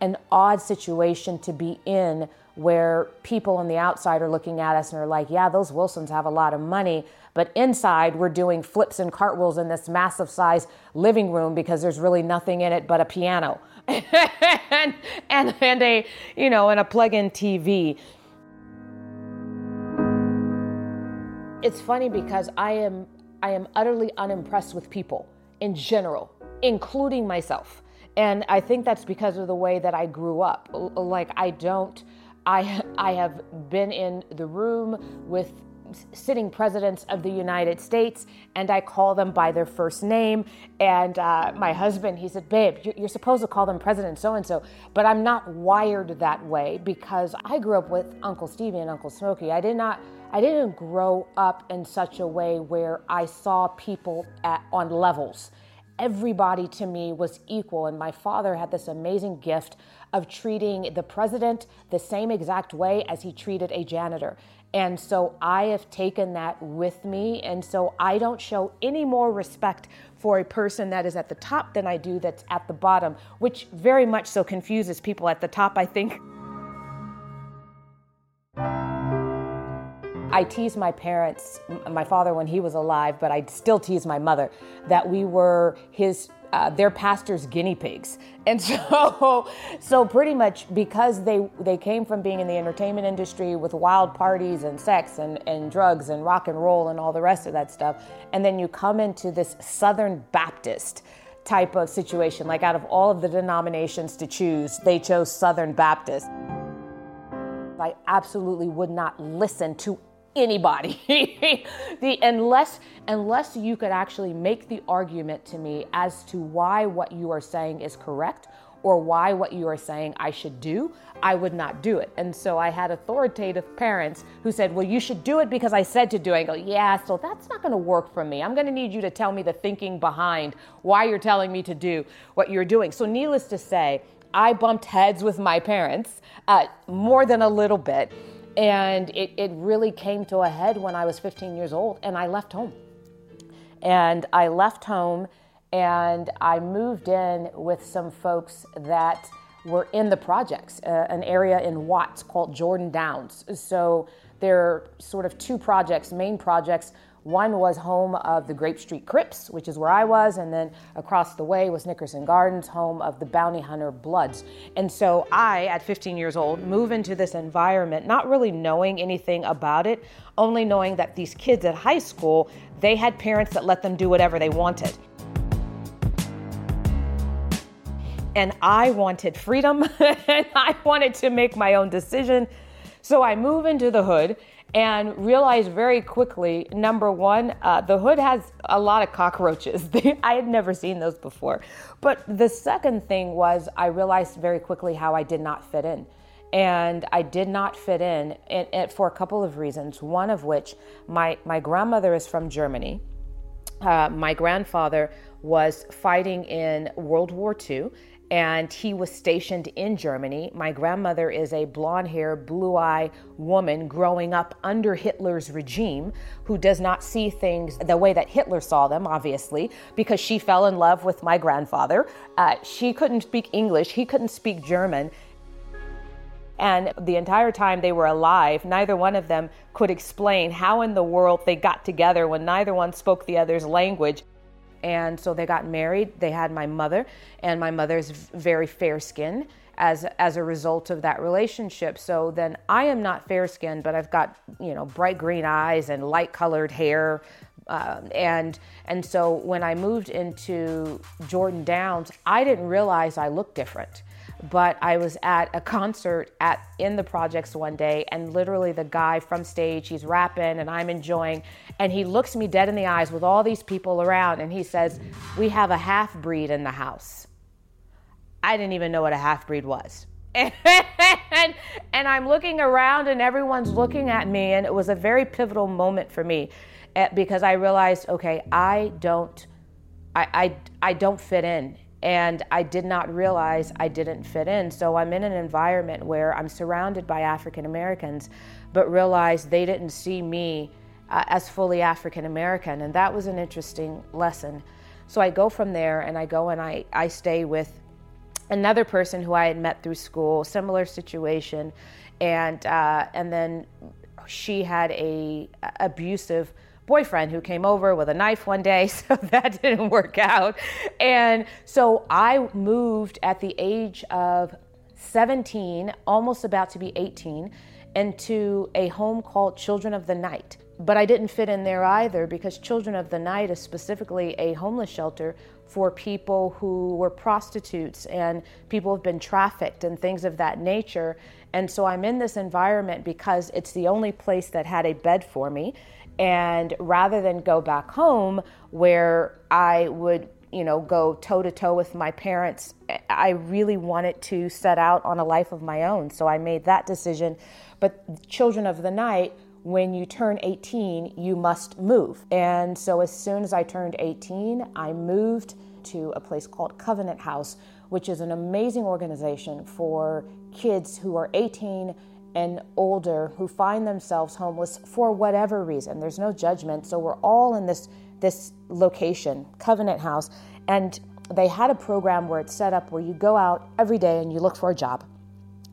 an odd situation to be in where people on the outside are looking at us and are like, yeah, those Wilsons have a lot of money. But inside, we're doing flips and cartwheels in this massive size living room because there's really nothing in it but a piano and, and, and a, you know, and a plug-in TV. It's funny because I am, I am utterly unimpressed with people in general, including myself. And I think that's because of the way that I grew up. Like I don't, I, I have been in the room with sitting presidents of the United States, and I call them by their first name. And uh, my husband, he said, Babe, you're, supposed to call them President so and so, but I'm not wired that way because I grew up with Uncle Stevie and Uncle Smokey. I did not. I didn't grow up in such a way where I saw people at, on levels. Everybody to me was equal, and my father had this amazing gift of treating the president the same exact way as he treated a janitor. And so I have taken that with me. And so I don't show any more respect for a person that is at the top than I do that's at the bottom, which very much so confuses people at the top, I think. I tease my parents, my father when he was alive, but I still tease my mother that we were his uh, their pastor's guinea pigs. And so, so pretty much because they they came from being in the entertainment industry with wild parties and sex and, and drugs and rock and roll and all the rest of that stuff, and then you come into this Southern Baptist type of situation. Like out of all of the denominations to choose, they chose Southern Baptist. I absolutely would not listen to anybody the unless unless you could actually make the argument to me as to why what you are saying is correct or why what you are saying I should do, I would not do it. And so I had authoritative parents who said, Well, you should do it because I said to do it. I go, Yeah, so that's not going to work for me. I'm going to need you to tell me the thinking behind why you're telling me to do what you're doing. So, needless to say, I bumped heads with my parents uh, more than a little bit. And it, it really came to a head when I was 15 years old and I left home. And I left home and I moved in with some folks that were in the projects, uh, an area in Watts called Jordan Downs. So there are sort of two projects, main projects. One was home of the Grape Street Crips, which is where I was, and then across the way was Nickerson Gardens, home of the Bounty Hunter Bloods. And so I, at 15 years old, move into this environment, not really knowing anything about it, only knowing that these kids at high school, they had parents that let them do whatever they wanted. And I wanted freedom and I wanted to make my own decision. So I move into the hood and realized very quickly number one, uh, the hood has a lot of cockroaches. I had never seen those before. But the second thing was, I realized very quickly how I did not fit in. And I did not fit in, for a couple of reasons. One of which, my, my grandmother is from Germany. Uh, my grandfather was fighting in World War II and he was stationed in Germany. My grandmother is a blonde haired, blue eye woman growing up under Hitler's regime who does not see things the way that Hitler saw them, obviously, because she fell in love with my grandfather. Uh, she couldn't speak English, he couldn't speak German. And the entire time they were alive, neither one of them could explain how in the world they got together when neither one spoke the other's language. And so they got married. They had my mother, and my mother's very fair skinned as as a result of that relationship. So then I am not fair skinned, but I've got, you know, bright green eyes and light colored hair, Um, and and so when I moved into Jordan Downs, I didn't realize I looked different. But I was at a concert at in the projects one day, and literally the guy from stage, he's rapping, and I'm enjoying, and he looks me dead in the eyes with all these people around, and he says, "We have a half breed in the house." I didn't even know what a half breed was. and, and I'm looking around and everyone's looking at me, and it was a very pivotal moment for me eh, because I realized, okay, I don't, I, I, I don't fit in, and I did not realize I didn't fit in. So I'm in an environment where I'm surrounded by African Americans, but realized they didn't see me uh, as fully African American, and that was an interesting lesson. So I go from there, and I go and I, I stay with another person who I had met through school, similar situation, and uh, and then she had a abusive boyfriend who came over with a knife one day, so that didn't work out. And so I moved at the age of 17, almost about to be 18, into a home called Children of the Night. But I didn't fit in there either because Children of the Night is specifically a homeless shelter for people who were prostitutes and people have been trafficked and things of that nature. And so I'm in this environment because it's the only place that had a bed for me. And rather than go back home where I would, you know, go toe to toe with my parents, I really wanted to set out on a life of my own. So I made that decision. But Children of the Night, when you turn 18, you must move. And so as soon as I turned 18, I moved to a place called Covenant House, which is an amazing organization for kids who are 18 and older who find themselves homeless for whatever reason. There's no judgment. So we're all in this this location, Covenant House, and they had a program where it's set up where you go out every day and you look for a job.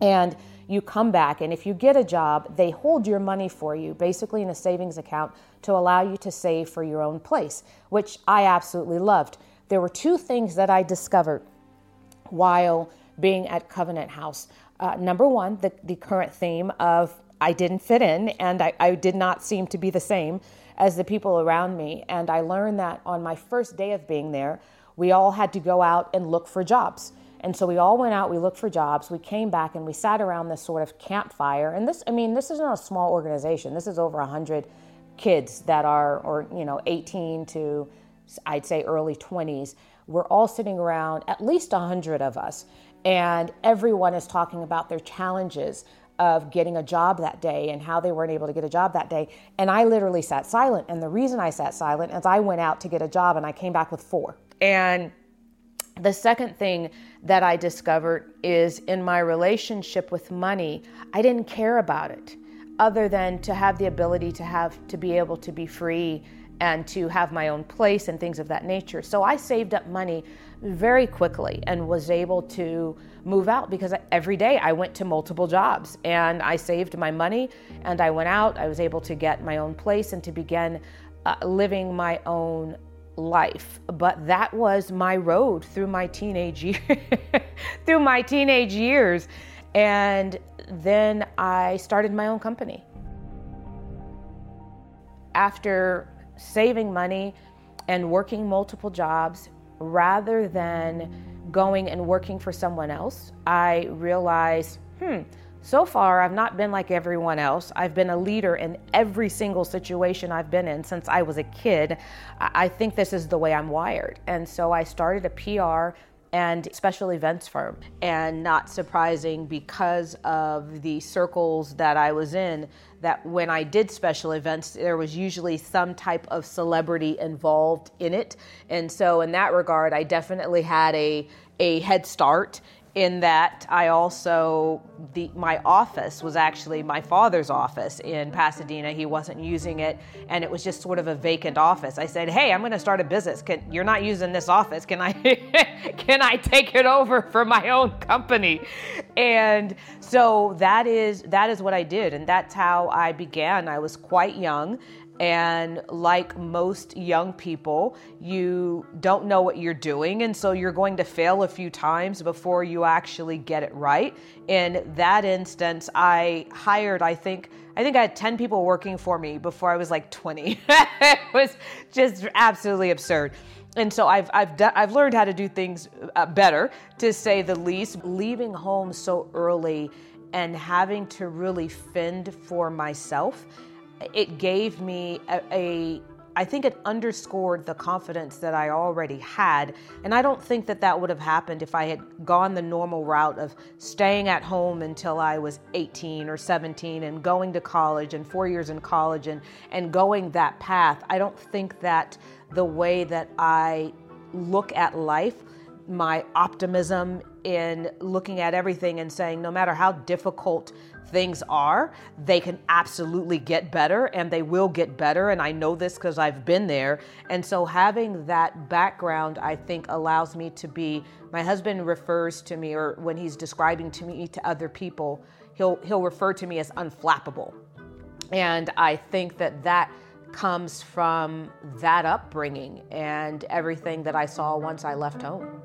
And you come back, and if you get a job, they hold your money for you, basically in a savings account, to allow you to save for your own place, which I absolutely loved. There were two things that I discovered while being at Covenant House. Uh, number one, the, the current theme of I didn't fit in and I, I did not seem to be the same as the people around me. And I learned that on my first day of being there, we all had to go out and look for jobs. And so we all went out, we looked for jobs, we came back and we sat around this sort of campfire. And this, I mean, this is not a small organization. This is over 100 kids that are, or, you know, 18 to, I'd say, early 20s. We're all sitting around, at least 100 of us, and everyone is talking about their challenges of getting a job that day and how they weren't able to get a job that day. And I literally sat silent. And the reason I sat silent is I went out to get a job and I came back with four. And the second thing that I discovered is in my relationship with money, I didn't care about it other than to have the ability to have to be able to be free and to have my own place and things of that nature. So I saved up money very quickly and was able to move out because every day I went to multiple jobs and I saved my money and I went out. I was able to get my own place and to begin uh, living my own life. But that was my road through my teenage years, through my teenage years. And then I started my own company. After saving money and working multiple jobs rather than going and working for someone else, I realized, hmm, so far I've not been like everyone else. I've been a leader in every single situation I've been in since I was a kid. I think this is the way I'm wired. And so I started a PR and special events firm. And not surprising because of the circles that I was in, that when I did special events, there was usually some type of celebrity involved in it. And so, in that regard, I definitely had a, a head start in that I also the my office was actually my father's office in Pasadena. He wasn't using it, and it was just sort of a vacant office. I said, "Hey, I'm going to start a business. Can, you're not using this office. Can I can I take it over for my own company?" And so that is that is what I did, and that's how I began. I was quite young And like most young people, you don't know what you're doing. And so you're going to fail a few times before you actually get it right. In that instance, I hired, I think, I think I had 10 people working for me before I was like 20. it was just absolutely absurd. And so I've, I've, done, I've learned how to do things uh, better, to say the least. Leaving home so early and having to really fend for myself, it gave me a, a I think it underscored the confidence that I already had. And I don't think that that would have happened if I had gone the normal route of staying at home until I was 18 or 17 and going to college and four years in college and, and going that path. I don't think that the way that I look at life, my optimism in looking at everything and saying, no matter how difficult things are, they can absolutely get better and they will get better. And I know this because I've been there. And so having that background, I think, allows me to be. My husband refers to me, or when he's describing to me to other people, he'll he'll refer to me as unflappable. And I think that that comes from that upbringing and everything that I saw once I left home.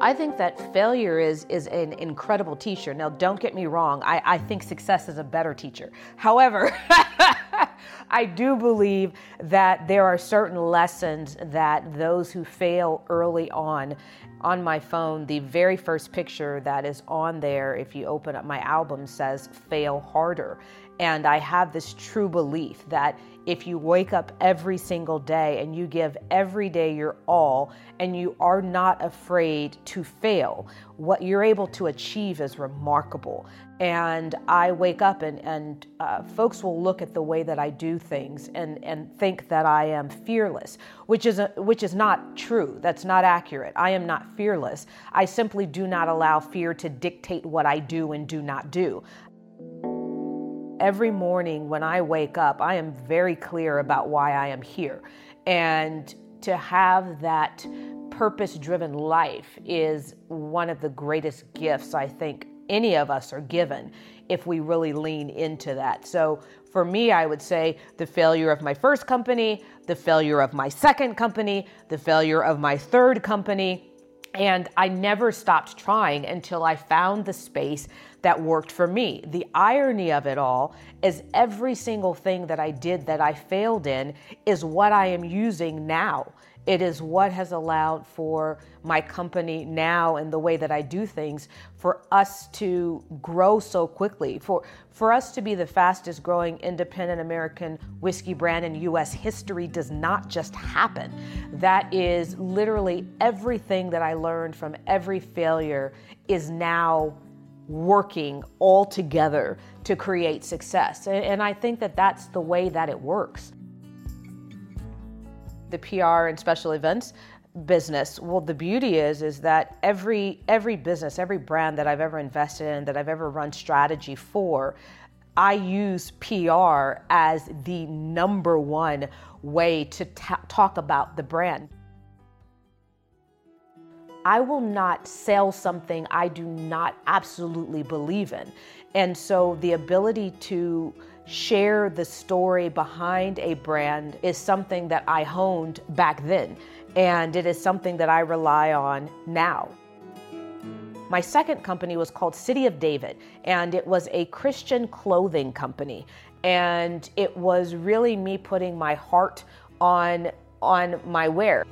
I think that failure is is an incredible teacher. Now, don't get me wrong. I, I think success is a better teacher. However, I do believe that there are certain lessons that those who fail early on on my phone, the very first picture that is on there, if you open up my album, says fail harder. And I have this true belief that if you wake up every single day and you give every day your all and you are not afraid to fail, what you're able to achieve is remarkable. And I wake up and, and uh, folks will look at the way that I do things and, and think that I am fearless, which is, a, which is not true. That's not accurate. I am not fearless. I simply do not allow fear to dictate what I do and do not do. Every morning when I wake up, I am very clear about why I am here. And to have that purpose driven life is one of the greatest gifts I think any of us are given if we really lean into that. So for me, I would say the failure of my first company, the failure of my second company, the failure of my third company. And I never stopped trying until I found the space that worked for me. The irony of it all is every single thing that I did that I failed in is what I am using now. It is what has allowed for my company now and the way that I do things for us to grow so quickly, for, for us to be the fastest growing independent American whiskey brand in US history does not just happen. That is literally everything that I learned from every failure is now working all together to create success. And I think that that's the way that it works the PR and special events business well the beauty is is that every every business every brand that i've ever invested in that i've ever run strategy for i use pr as the number one way to ta- talk about the brand i will not sell something i do not absolutely believe in and so the ability to share the story behind a brand is something that I honed back then, and it is something that I rely on now. My second company was called City of David, and it was a Christian clothing company. And it was really me putting my heart on, on my wear.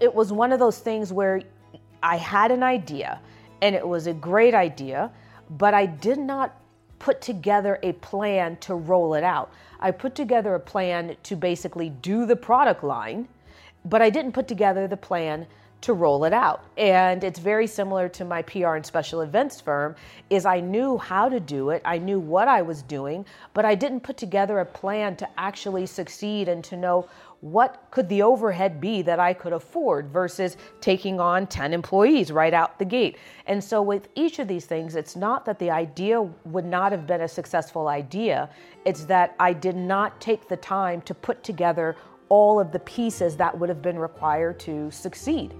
It was one of those things where I had an idea, and it was a great idea, but I did not put together a plan to roll it out. I put together a plan to basically do the product line, but I didn't put together the plan to roll it out. And it's very similar to my PR and special events firm is I knew how to do it. I knew what I was doing, but I didn't put together a plan to actually succeed and to know what could the overhead be that I could afford versus taking on 10 employees right out the gate. And so, with each of these things, it's not that the idea would not have been a successful idea, it's that I did not take the time to put together all of the pieces that would have been required to succeed.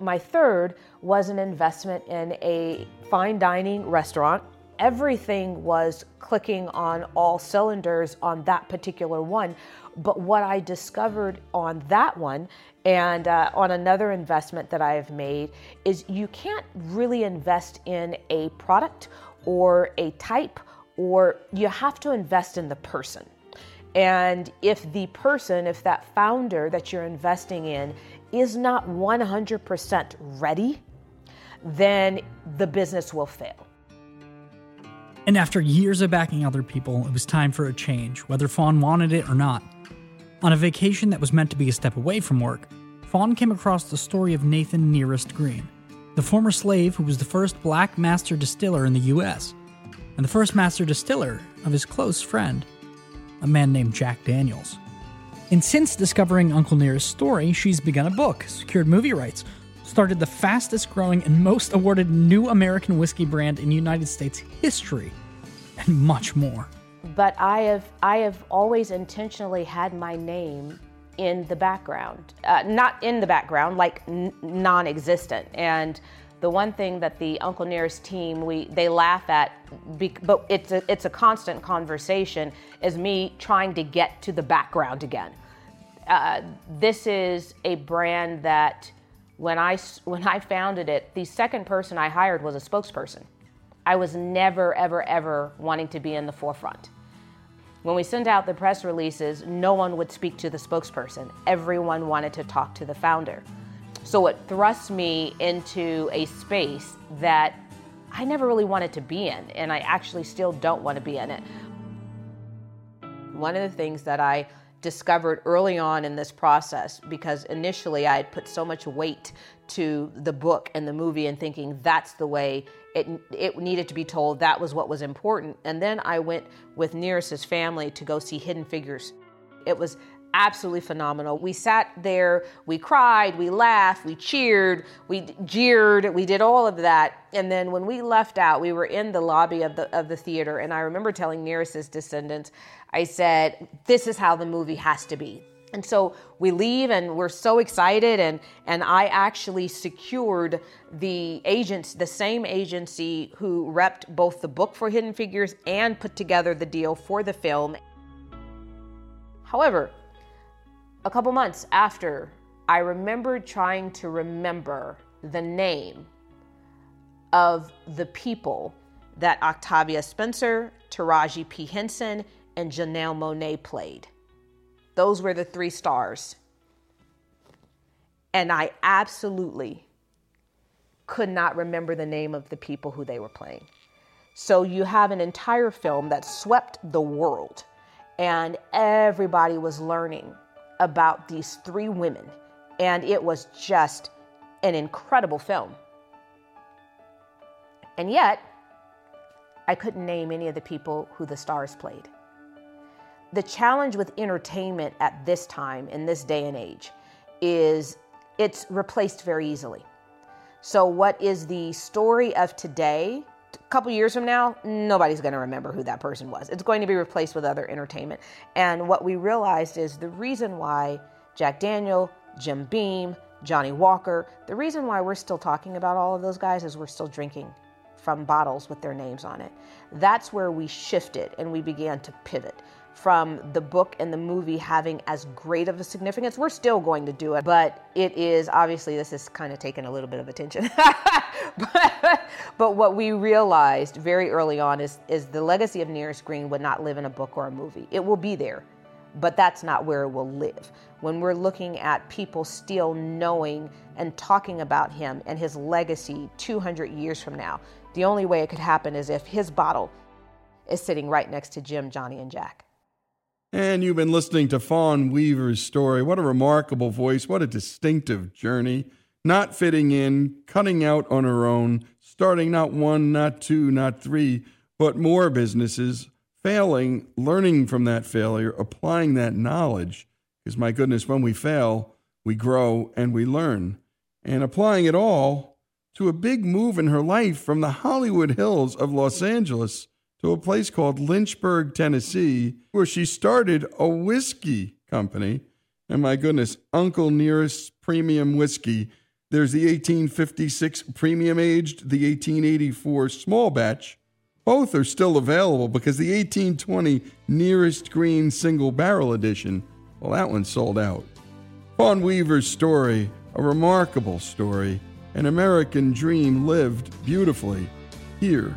my third was an investment in a fine dining restaurant. Everything was clicking on all cylinders on that particular one. But what I discovered on that one and uh, on another investment that I have made is you can't really invest in a product or a type, or you have to invest in the person. And if the person, if that founder that you're investing in is not 100% ready, then the business will fail. And after years of backing other people, it was time for a change, whether Fawn wanted it or not. On a vacation that was meant to be a step away from work, Fawn came across the story of Nathan Nearest Green, the former slave who was the first black master distiller in the US, and the first master distiller of his close friend, a man named Jack Daniels. And since discovering Uncle Nearest's story, she's begun a book, secured movie rights, started the fastest growing and most awarded new American whiskey brand in United States history, and much more. But I have, I have always intentionally had my name in the background. Uh, not in the background, like n- non existent. And the one thing that the Uncle Nearest team we they laugh at, but it's a, it's a constant conversation, is me trying to get to the background again. Uh, this is a brand that when I when I founded it, the second person I hired was a spokesperson. I was never ever ever wanting to be in the forefront. When we sent out the press releases, no one would speak to the spokesperson. Everyone wanted to talk to the founder. So it thrust me into a space that I never really wanted to be in, and I actually still don't want to be in it. One of the things that I discovered early on in this process, because initially I had put so much weight to the book and the movie and thinking that's the way it, it needed to be told, that was what was important. And then I went with Nearest's family to go see Hidden Figures. It was absolutely phenomenal. We sat there, we cried, we laughed, we cheered, we jeered, we did all of that. And then when we left out, we were in the lobby of the of the theater, and I remember telling Nearest's descendants, I said, "This is how the movie has to be." And so we leave and we're so excited and and I actually secured the agents the same agency who repped both the book for Hidden Figures and put together the deal for the film. However, a couple months after, I remembered trying to remember the name of the people that Octavia Spencer, Taraji P. Henson, and Janelle Monáe played. Those were the three stars. And I absolutely could not remember the name of the people who they were playing. So you have an entire film that swept the world, and everybody was learning about these three women. And it was just an incredible film. And yet, I couldn't name any of the people who the stars played. The challenge with entertainment at this time, in this day and age, is it's replaced very easily. So, what is the story of today? Couple years from now, nobody's going to remember who that person was. It's going to be replaced with other entertainment. And what we realized is the reason why Jack Daniel, Jim Beam, Johnnie Walker, the reason why we're still talking about all of those guys is we're still drinking from bottles with their names on it. That's where we shifted and we began to pivot from the book and the movie having as great of a significance. We're still going to do it, but it is obviously this is kind of taken a little bit of attention. but, but what we realized very early on is is the legacy of Nearest Green would not live in a book or a movie. It will be there, but that's not where it will live. When we're looking at people still knowing and talking about him and his legacy 200 years from now, the only way it could happen is if his bottle is sitting right next to Jim, Johnny, and Jack. And you've been listening to Fawn Weaver's story. What a remarkable voice. What a distinctive journey. Not fitting in, cutting out on her own, starting not one, not two, not three, but more businesses, failing, learning from that failure, applying that knowledge. Because my goodness, when we fail, we grow and we learn. And applying it all to a big move in her life from the Hollywood Hills of Los Angeles to a place called Lynchburg, Tennessee, where she started a whiskey company. And my goodness, Uncle Nearest Premium Whiskey There's the 1856 premium aged, the 1884 small batch. Both are still available because the 1820 nearest green single barrel edition, well, that one sold out. Fawn Weaver's story, a remarkable story, an American dream lived beautifully here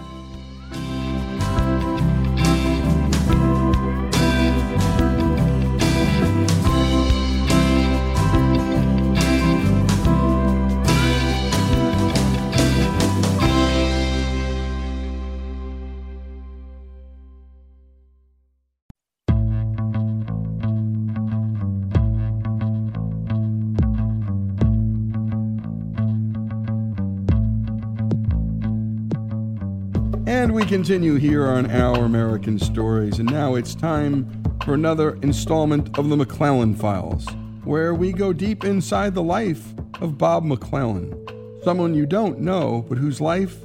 Continue here on Our American Stories, and now it's time for another installment of the McClellan Files, where we go deep inside the life of Bob McClellan, someone you don't know, but whose life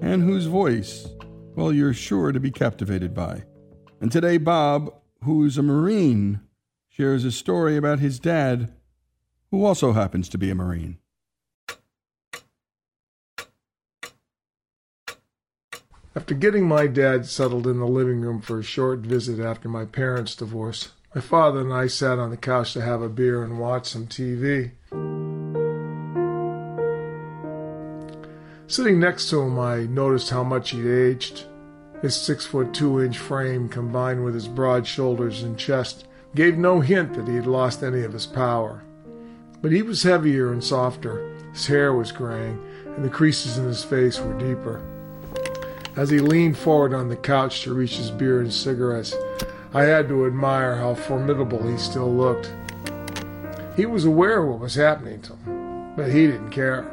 and whose voice, well, you're sure to be captivated by. And today, Bob, who's a Marine, shares a story about his dad, who also happens to be a Marine. After getting my dad settled in the living room for a short visit after my parents' divorce, my father and I sat on the couch to have a beer and watch some TV. Sitting next to him, I noticed how much he'd aged. His six foot two inch frame, combined with his broad shoulders and chest, gave no hint that he had lost any of his power. But he was heavier and softer, his hair was graying, and the creases in his face were deeper. As he leaned forward on the couch to reach his beer and cigarettes, I had to admire how formidable he still looked. He was aware of what was happening to him, but he didn't care.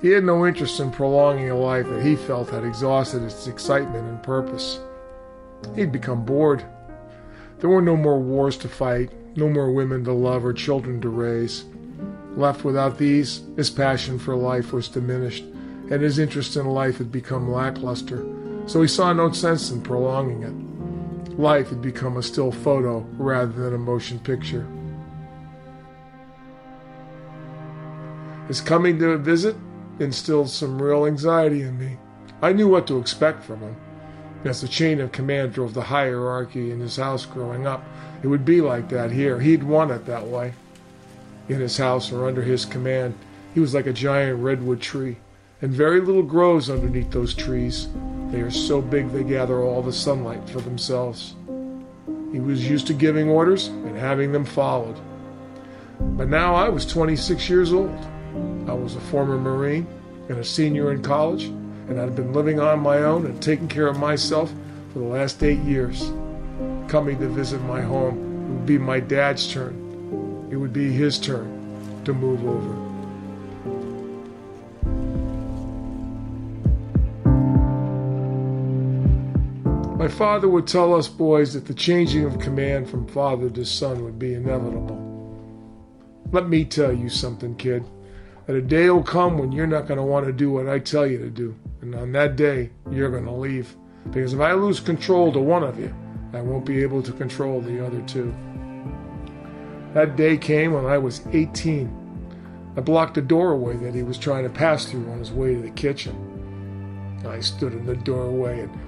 He had no interest in prolonging a life that he felt had exhausted its excitement and purpose. He'd become bored. There were no more wars to fight, no more women to love or children to raise. Left without these, his passion for life was diminished, and his interest in life had become lackluster, so he saw no sense in prolonging it. Life had become a still photo rather than a motion picture. His coming to a visit instilled some real anxiety in me. I knew what to expect from him. As the chain of command drove the hierarchy in his house growing up, it would be like that here. He'd want it that way. In his house or under his command, he was like a giant redwood tree, and very little grows underneath those trees. They are so big they gather all the sunlight for themselves. He was used to giving orders and having them followed. But now I was 26 years old. I was a former Marine and a senior in college, and I'd been living on my own and taking care of myself for the last eight years. Coming to visit my home it would be my dad's turn. It would be his turn to move over. My father would tell us boys that the changing of command from father to son would be inevitable. Let me tell you something, kid. That a day will come when you're not going to want to do what I tell you to do. And on that day, you're going to leave. Because if I lose control to one of you, I won't be able to control the other two. That day came when I was 18. I blocked the doorway that he was trying to pass through on his way to the kitchen. I stood in the doorway and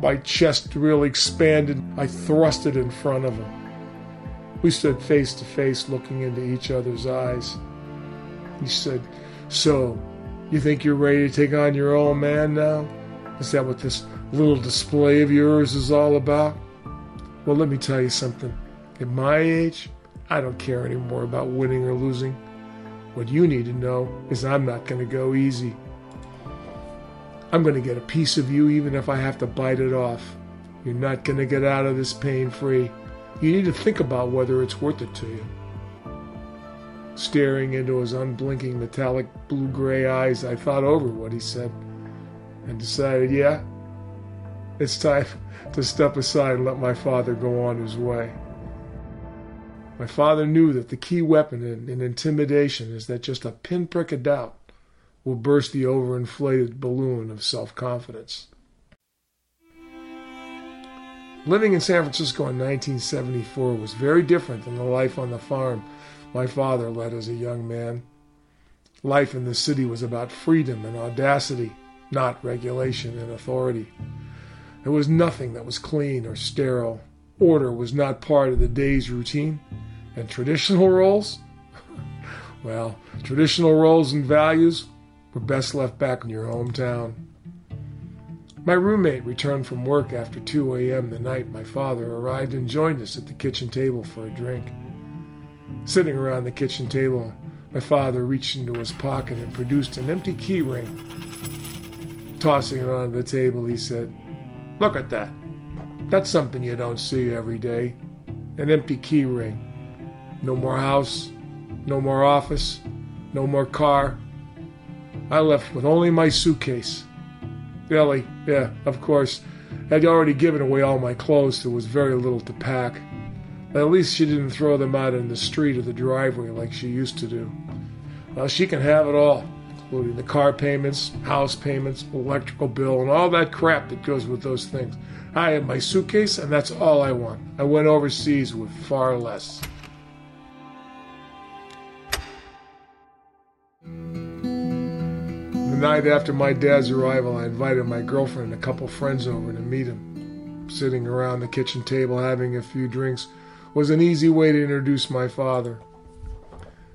my chest really expanded. I thrust it in front of him. We stood face to face looking into each other's eyes. He said, So, you think you're ready to take on your old man now? Is that what this little display of yours is all about? Well, let me tell you something. At my age, I don't care anymore about winning or losing. What you need to know is I'm not going to go easy. I'm going to get a piece of you even if I have to bite it off. You're not going to get out of this pain free. You need to think about whether it's worth it to you. Staring into his unblinking metallic blue gray eyes, I thought over what he said and decided, yeah, it's time to step aside and let my father go on his way. My father knew that the key weapon in, in intimidation is that just a pinprick of doubt will burst the overinflated balloon of self confidence. Living in San Francisco in 1974 was very different than the life on the farm my father led as a young man. Life in the city was about freedom and audacity, not regulation and authority. There was nothing that was clean or sterile. Order was not part of the day's routine. And traditional roles? well, traditional roles and values were best left back in your hometown. My roommate returned from work after 2 a.m. the night my father arrived and joined us at the kitchen table for a drink. Sitting around the kitchen table, my father reached into his pocket and produced an empty key ring. Tossing it onto the table, he said, Look at that. That's something you don't see every day. An empty key ring. No more house, no more office, no more car. I left with only my suitcase. Ellie, yeah, of course, had already given away all my clothes, there was very little to pack. At least she didn't throw them out in the street or the driveway like she used to do. Well, she can have it all, including the car payments, house payments, electrical bill, and all that crap that goes with those things. I have my suitcase, and that's all I want. I went overseas with far less. The night after my dad's arrival, I invited my girlfriend and a couple friends over to meet him. Sitting around the kitchen table having a few drinks was an easy way to introduce my father.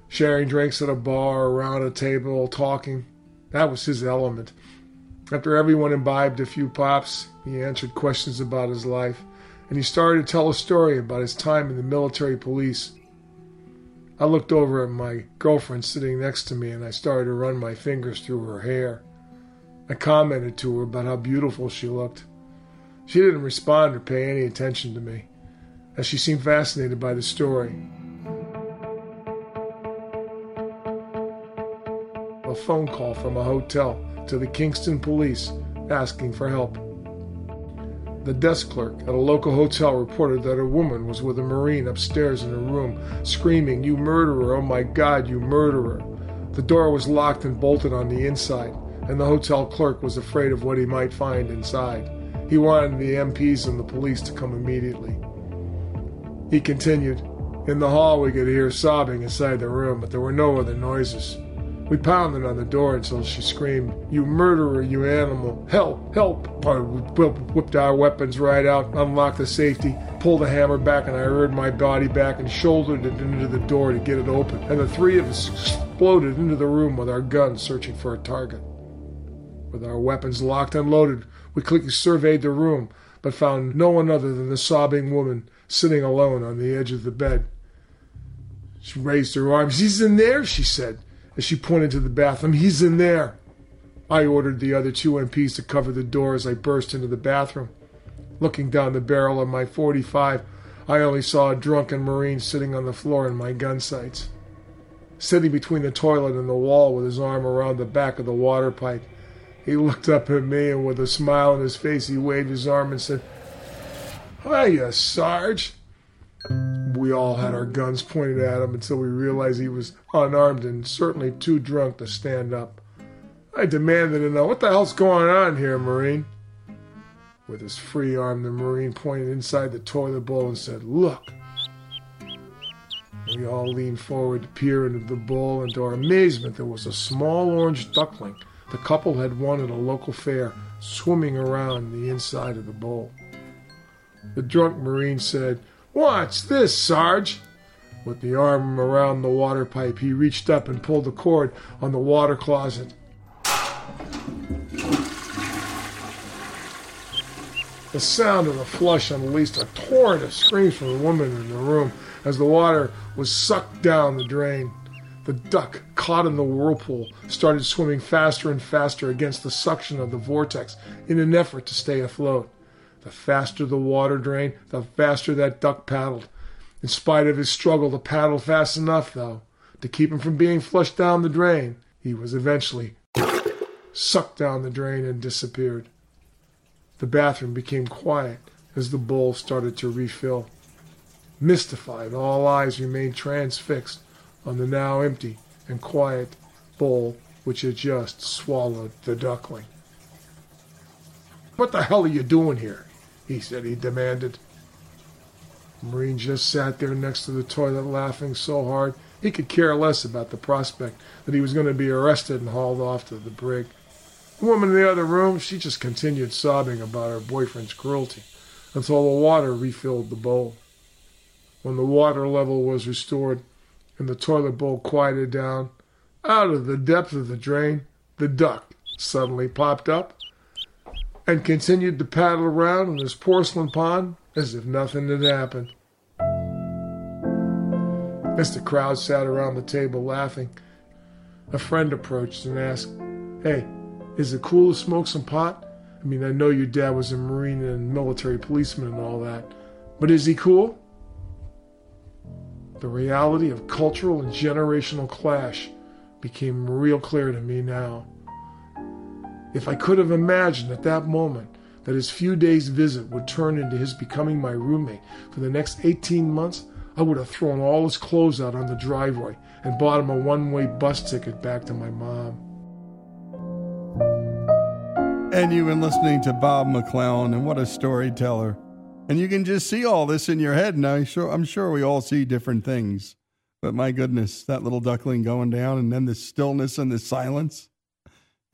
Sharing drinks at a bar, around a table, talking, that was his element. After everyone imbibed a few pops, he answered questions about his life, and he started to tell a story about his time in the military police. I looked over at my girlfriend sitting next to me and I started to run my fingers through her hair. I commented to her about how beautiful she looked. She didn't respond or pay any attention to me as she seemed fascinated by the story. A phone call from a hotel to the Kingston police asking for help. The desk clerk at a local hotel reported that a woman was with a Marine upstairs in her room, screaming, You murderer! Oh my God, you murderer! The door was locked and bolted on the inside, and the hotel clerk was afraid of what he might find inside. He wanted the MPs and the police to come immediately. He continued. In the hall, we could hear sobbing inside the room, but there were no other noises. We pounded on the door until she screamed, You murderer, you animal! Help! Help! I whipped our weapons right out, unlocked the safety, pulled the hammer back, and I reared my body back and shouldered it into the door to get it open. And the three of us exploded into the room with our guns searching for a target. With our weapons locked and loaded, we quickly surveyed the room, but found no one other than the sobbing woman sitting alone on the edge of the bed. She raised her arms. He's in there, she said, as she pointed to the bathroom. He's in there. I ordered the other two MPs to cover the door as I burst into the bathroom. Looking down the barrel of my 45, I only saw a drunken Marine sitting on the floor in my gun sights. Sitting between the toilet and the wall with his arm around the back of the water pipe, he looked up at me and with a smile on his face, he waved his arm and said, Hiya, Sarge. We all had our guns pointed at him until we realized he was unarmed and certainly too drunk to stand up. I demanded to know what the hell's going on here, Marine. With his free arm, the Marine pointed inside the toilet bowl and said, Look. We all leaned forward to peer into the bowl, and to our amazement, there was a small orange duckling the couple had won at a local fair swimming around the inside of the bowl. The drunk Marine said, What's this, Sarge? With the arm around the water pipe, he reached up and pulled the cord on the water closet. The sound of the flush unleashed a torrent of screams from the woman in the room as the water was sucked down the drain. The duck, caught in the whirlpool, started swimming faster and faster against the suction of the vortex in an effort to stay afloat. The faster the water drained, the faster that duck paddled. In spite of his struggle to paddle fast enough, though, to keep him from being flushed down the drain, he was eventually sucked down the drain and disappeared. The bathroom became quiet as the bowl started to refill. Mystified, all eyes remained transfixed on the now empty and quiet bowl which had just swallowed the duckling. What the hell are you doing here? He said he demanded. Marine just sat there next to the toilet laughing so hard He could care less about the prospect that he was going to be arrested and hauled off to the brig. The woman in the other room, she just continued sobbing about her boyfriend's cruelty until the water refilled the bowl. When the water level was restored and the toilet bowl quieted down, out of the depth of the drain, the duck suddenly popped up and continued to paddle around in his porcelain pond as if nothing had happened. As the crowd sat around the table laughing, a friend approached and asked, Hey, is it cool to smoke some pot? I mean, I know your dad was a Marine and military policeman and all that, but is he cool? The reality of cultural and generational clash became real clear to me now. If I could have imagined at that moment that his few days' visit would turn into his becoming my roommate for the next 18 months, I would have thrown all his clothes out on the driveway and bought him a one way bus ticket back to my mom. And you've been listening to Bob McClellan, and what a storyteller. And you can just see all this in your head. Now, I'm sure, I'm sure we all see different things. But my goodness, that little duckling going down, and then the stillness and the silence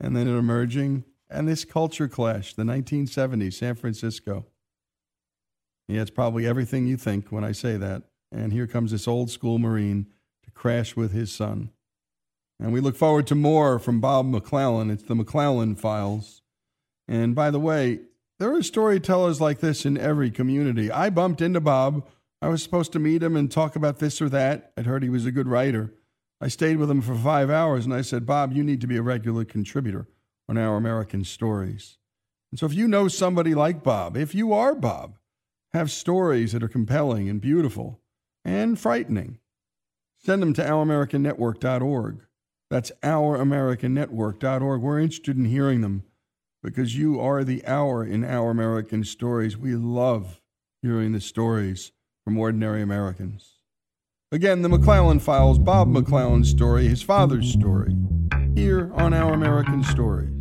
and then emerging, and this culture clash, the 1970s, San Francisco. Yeah, it's probably everything you think when I say that. And here comes this old school Marine to crash with his son. And we look forward to more from Bob McClellan. It's the McClellan Files. And by the way, there are storytellers like this in every community. I bumped into Bob. I was supposed to meet him and talk about this or that. I'd heard he was a good writer. I stayed with him for five hours and I said, Bob, you need to be a regular contributor on Our American Stories. And so if you know somebody like Bob, if you are Bob, have stories that are compelling and beautiful and frightening, send them to ouramericannetwork.org. That's ouramericannetwork.org. We're interested in hearing them because you are the hour in Our American Stories. We love hearing the stories from ordinary Americans. Again, the McClellan Files, Bob McClellan's story, his father's story, here on Our American Stories.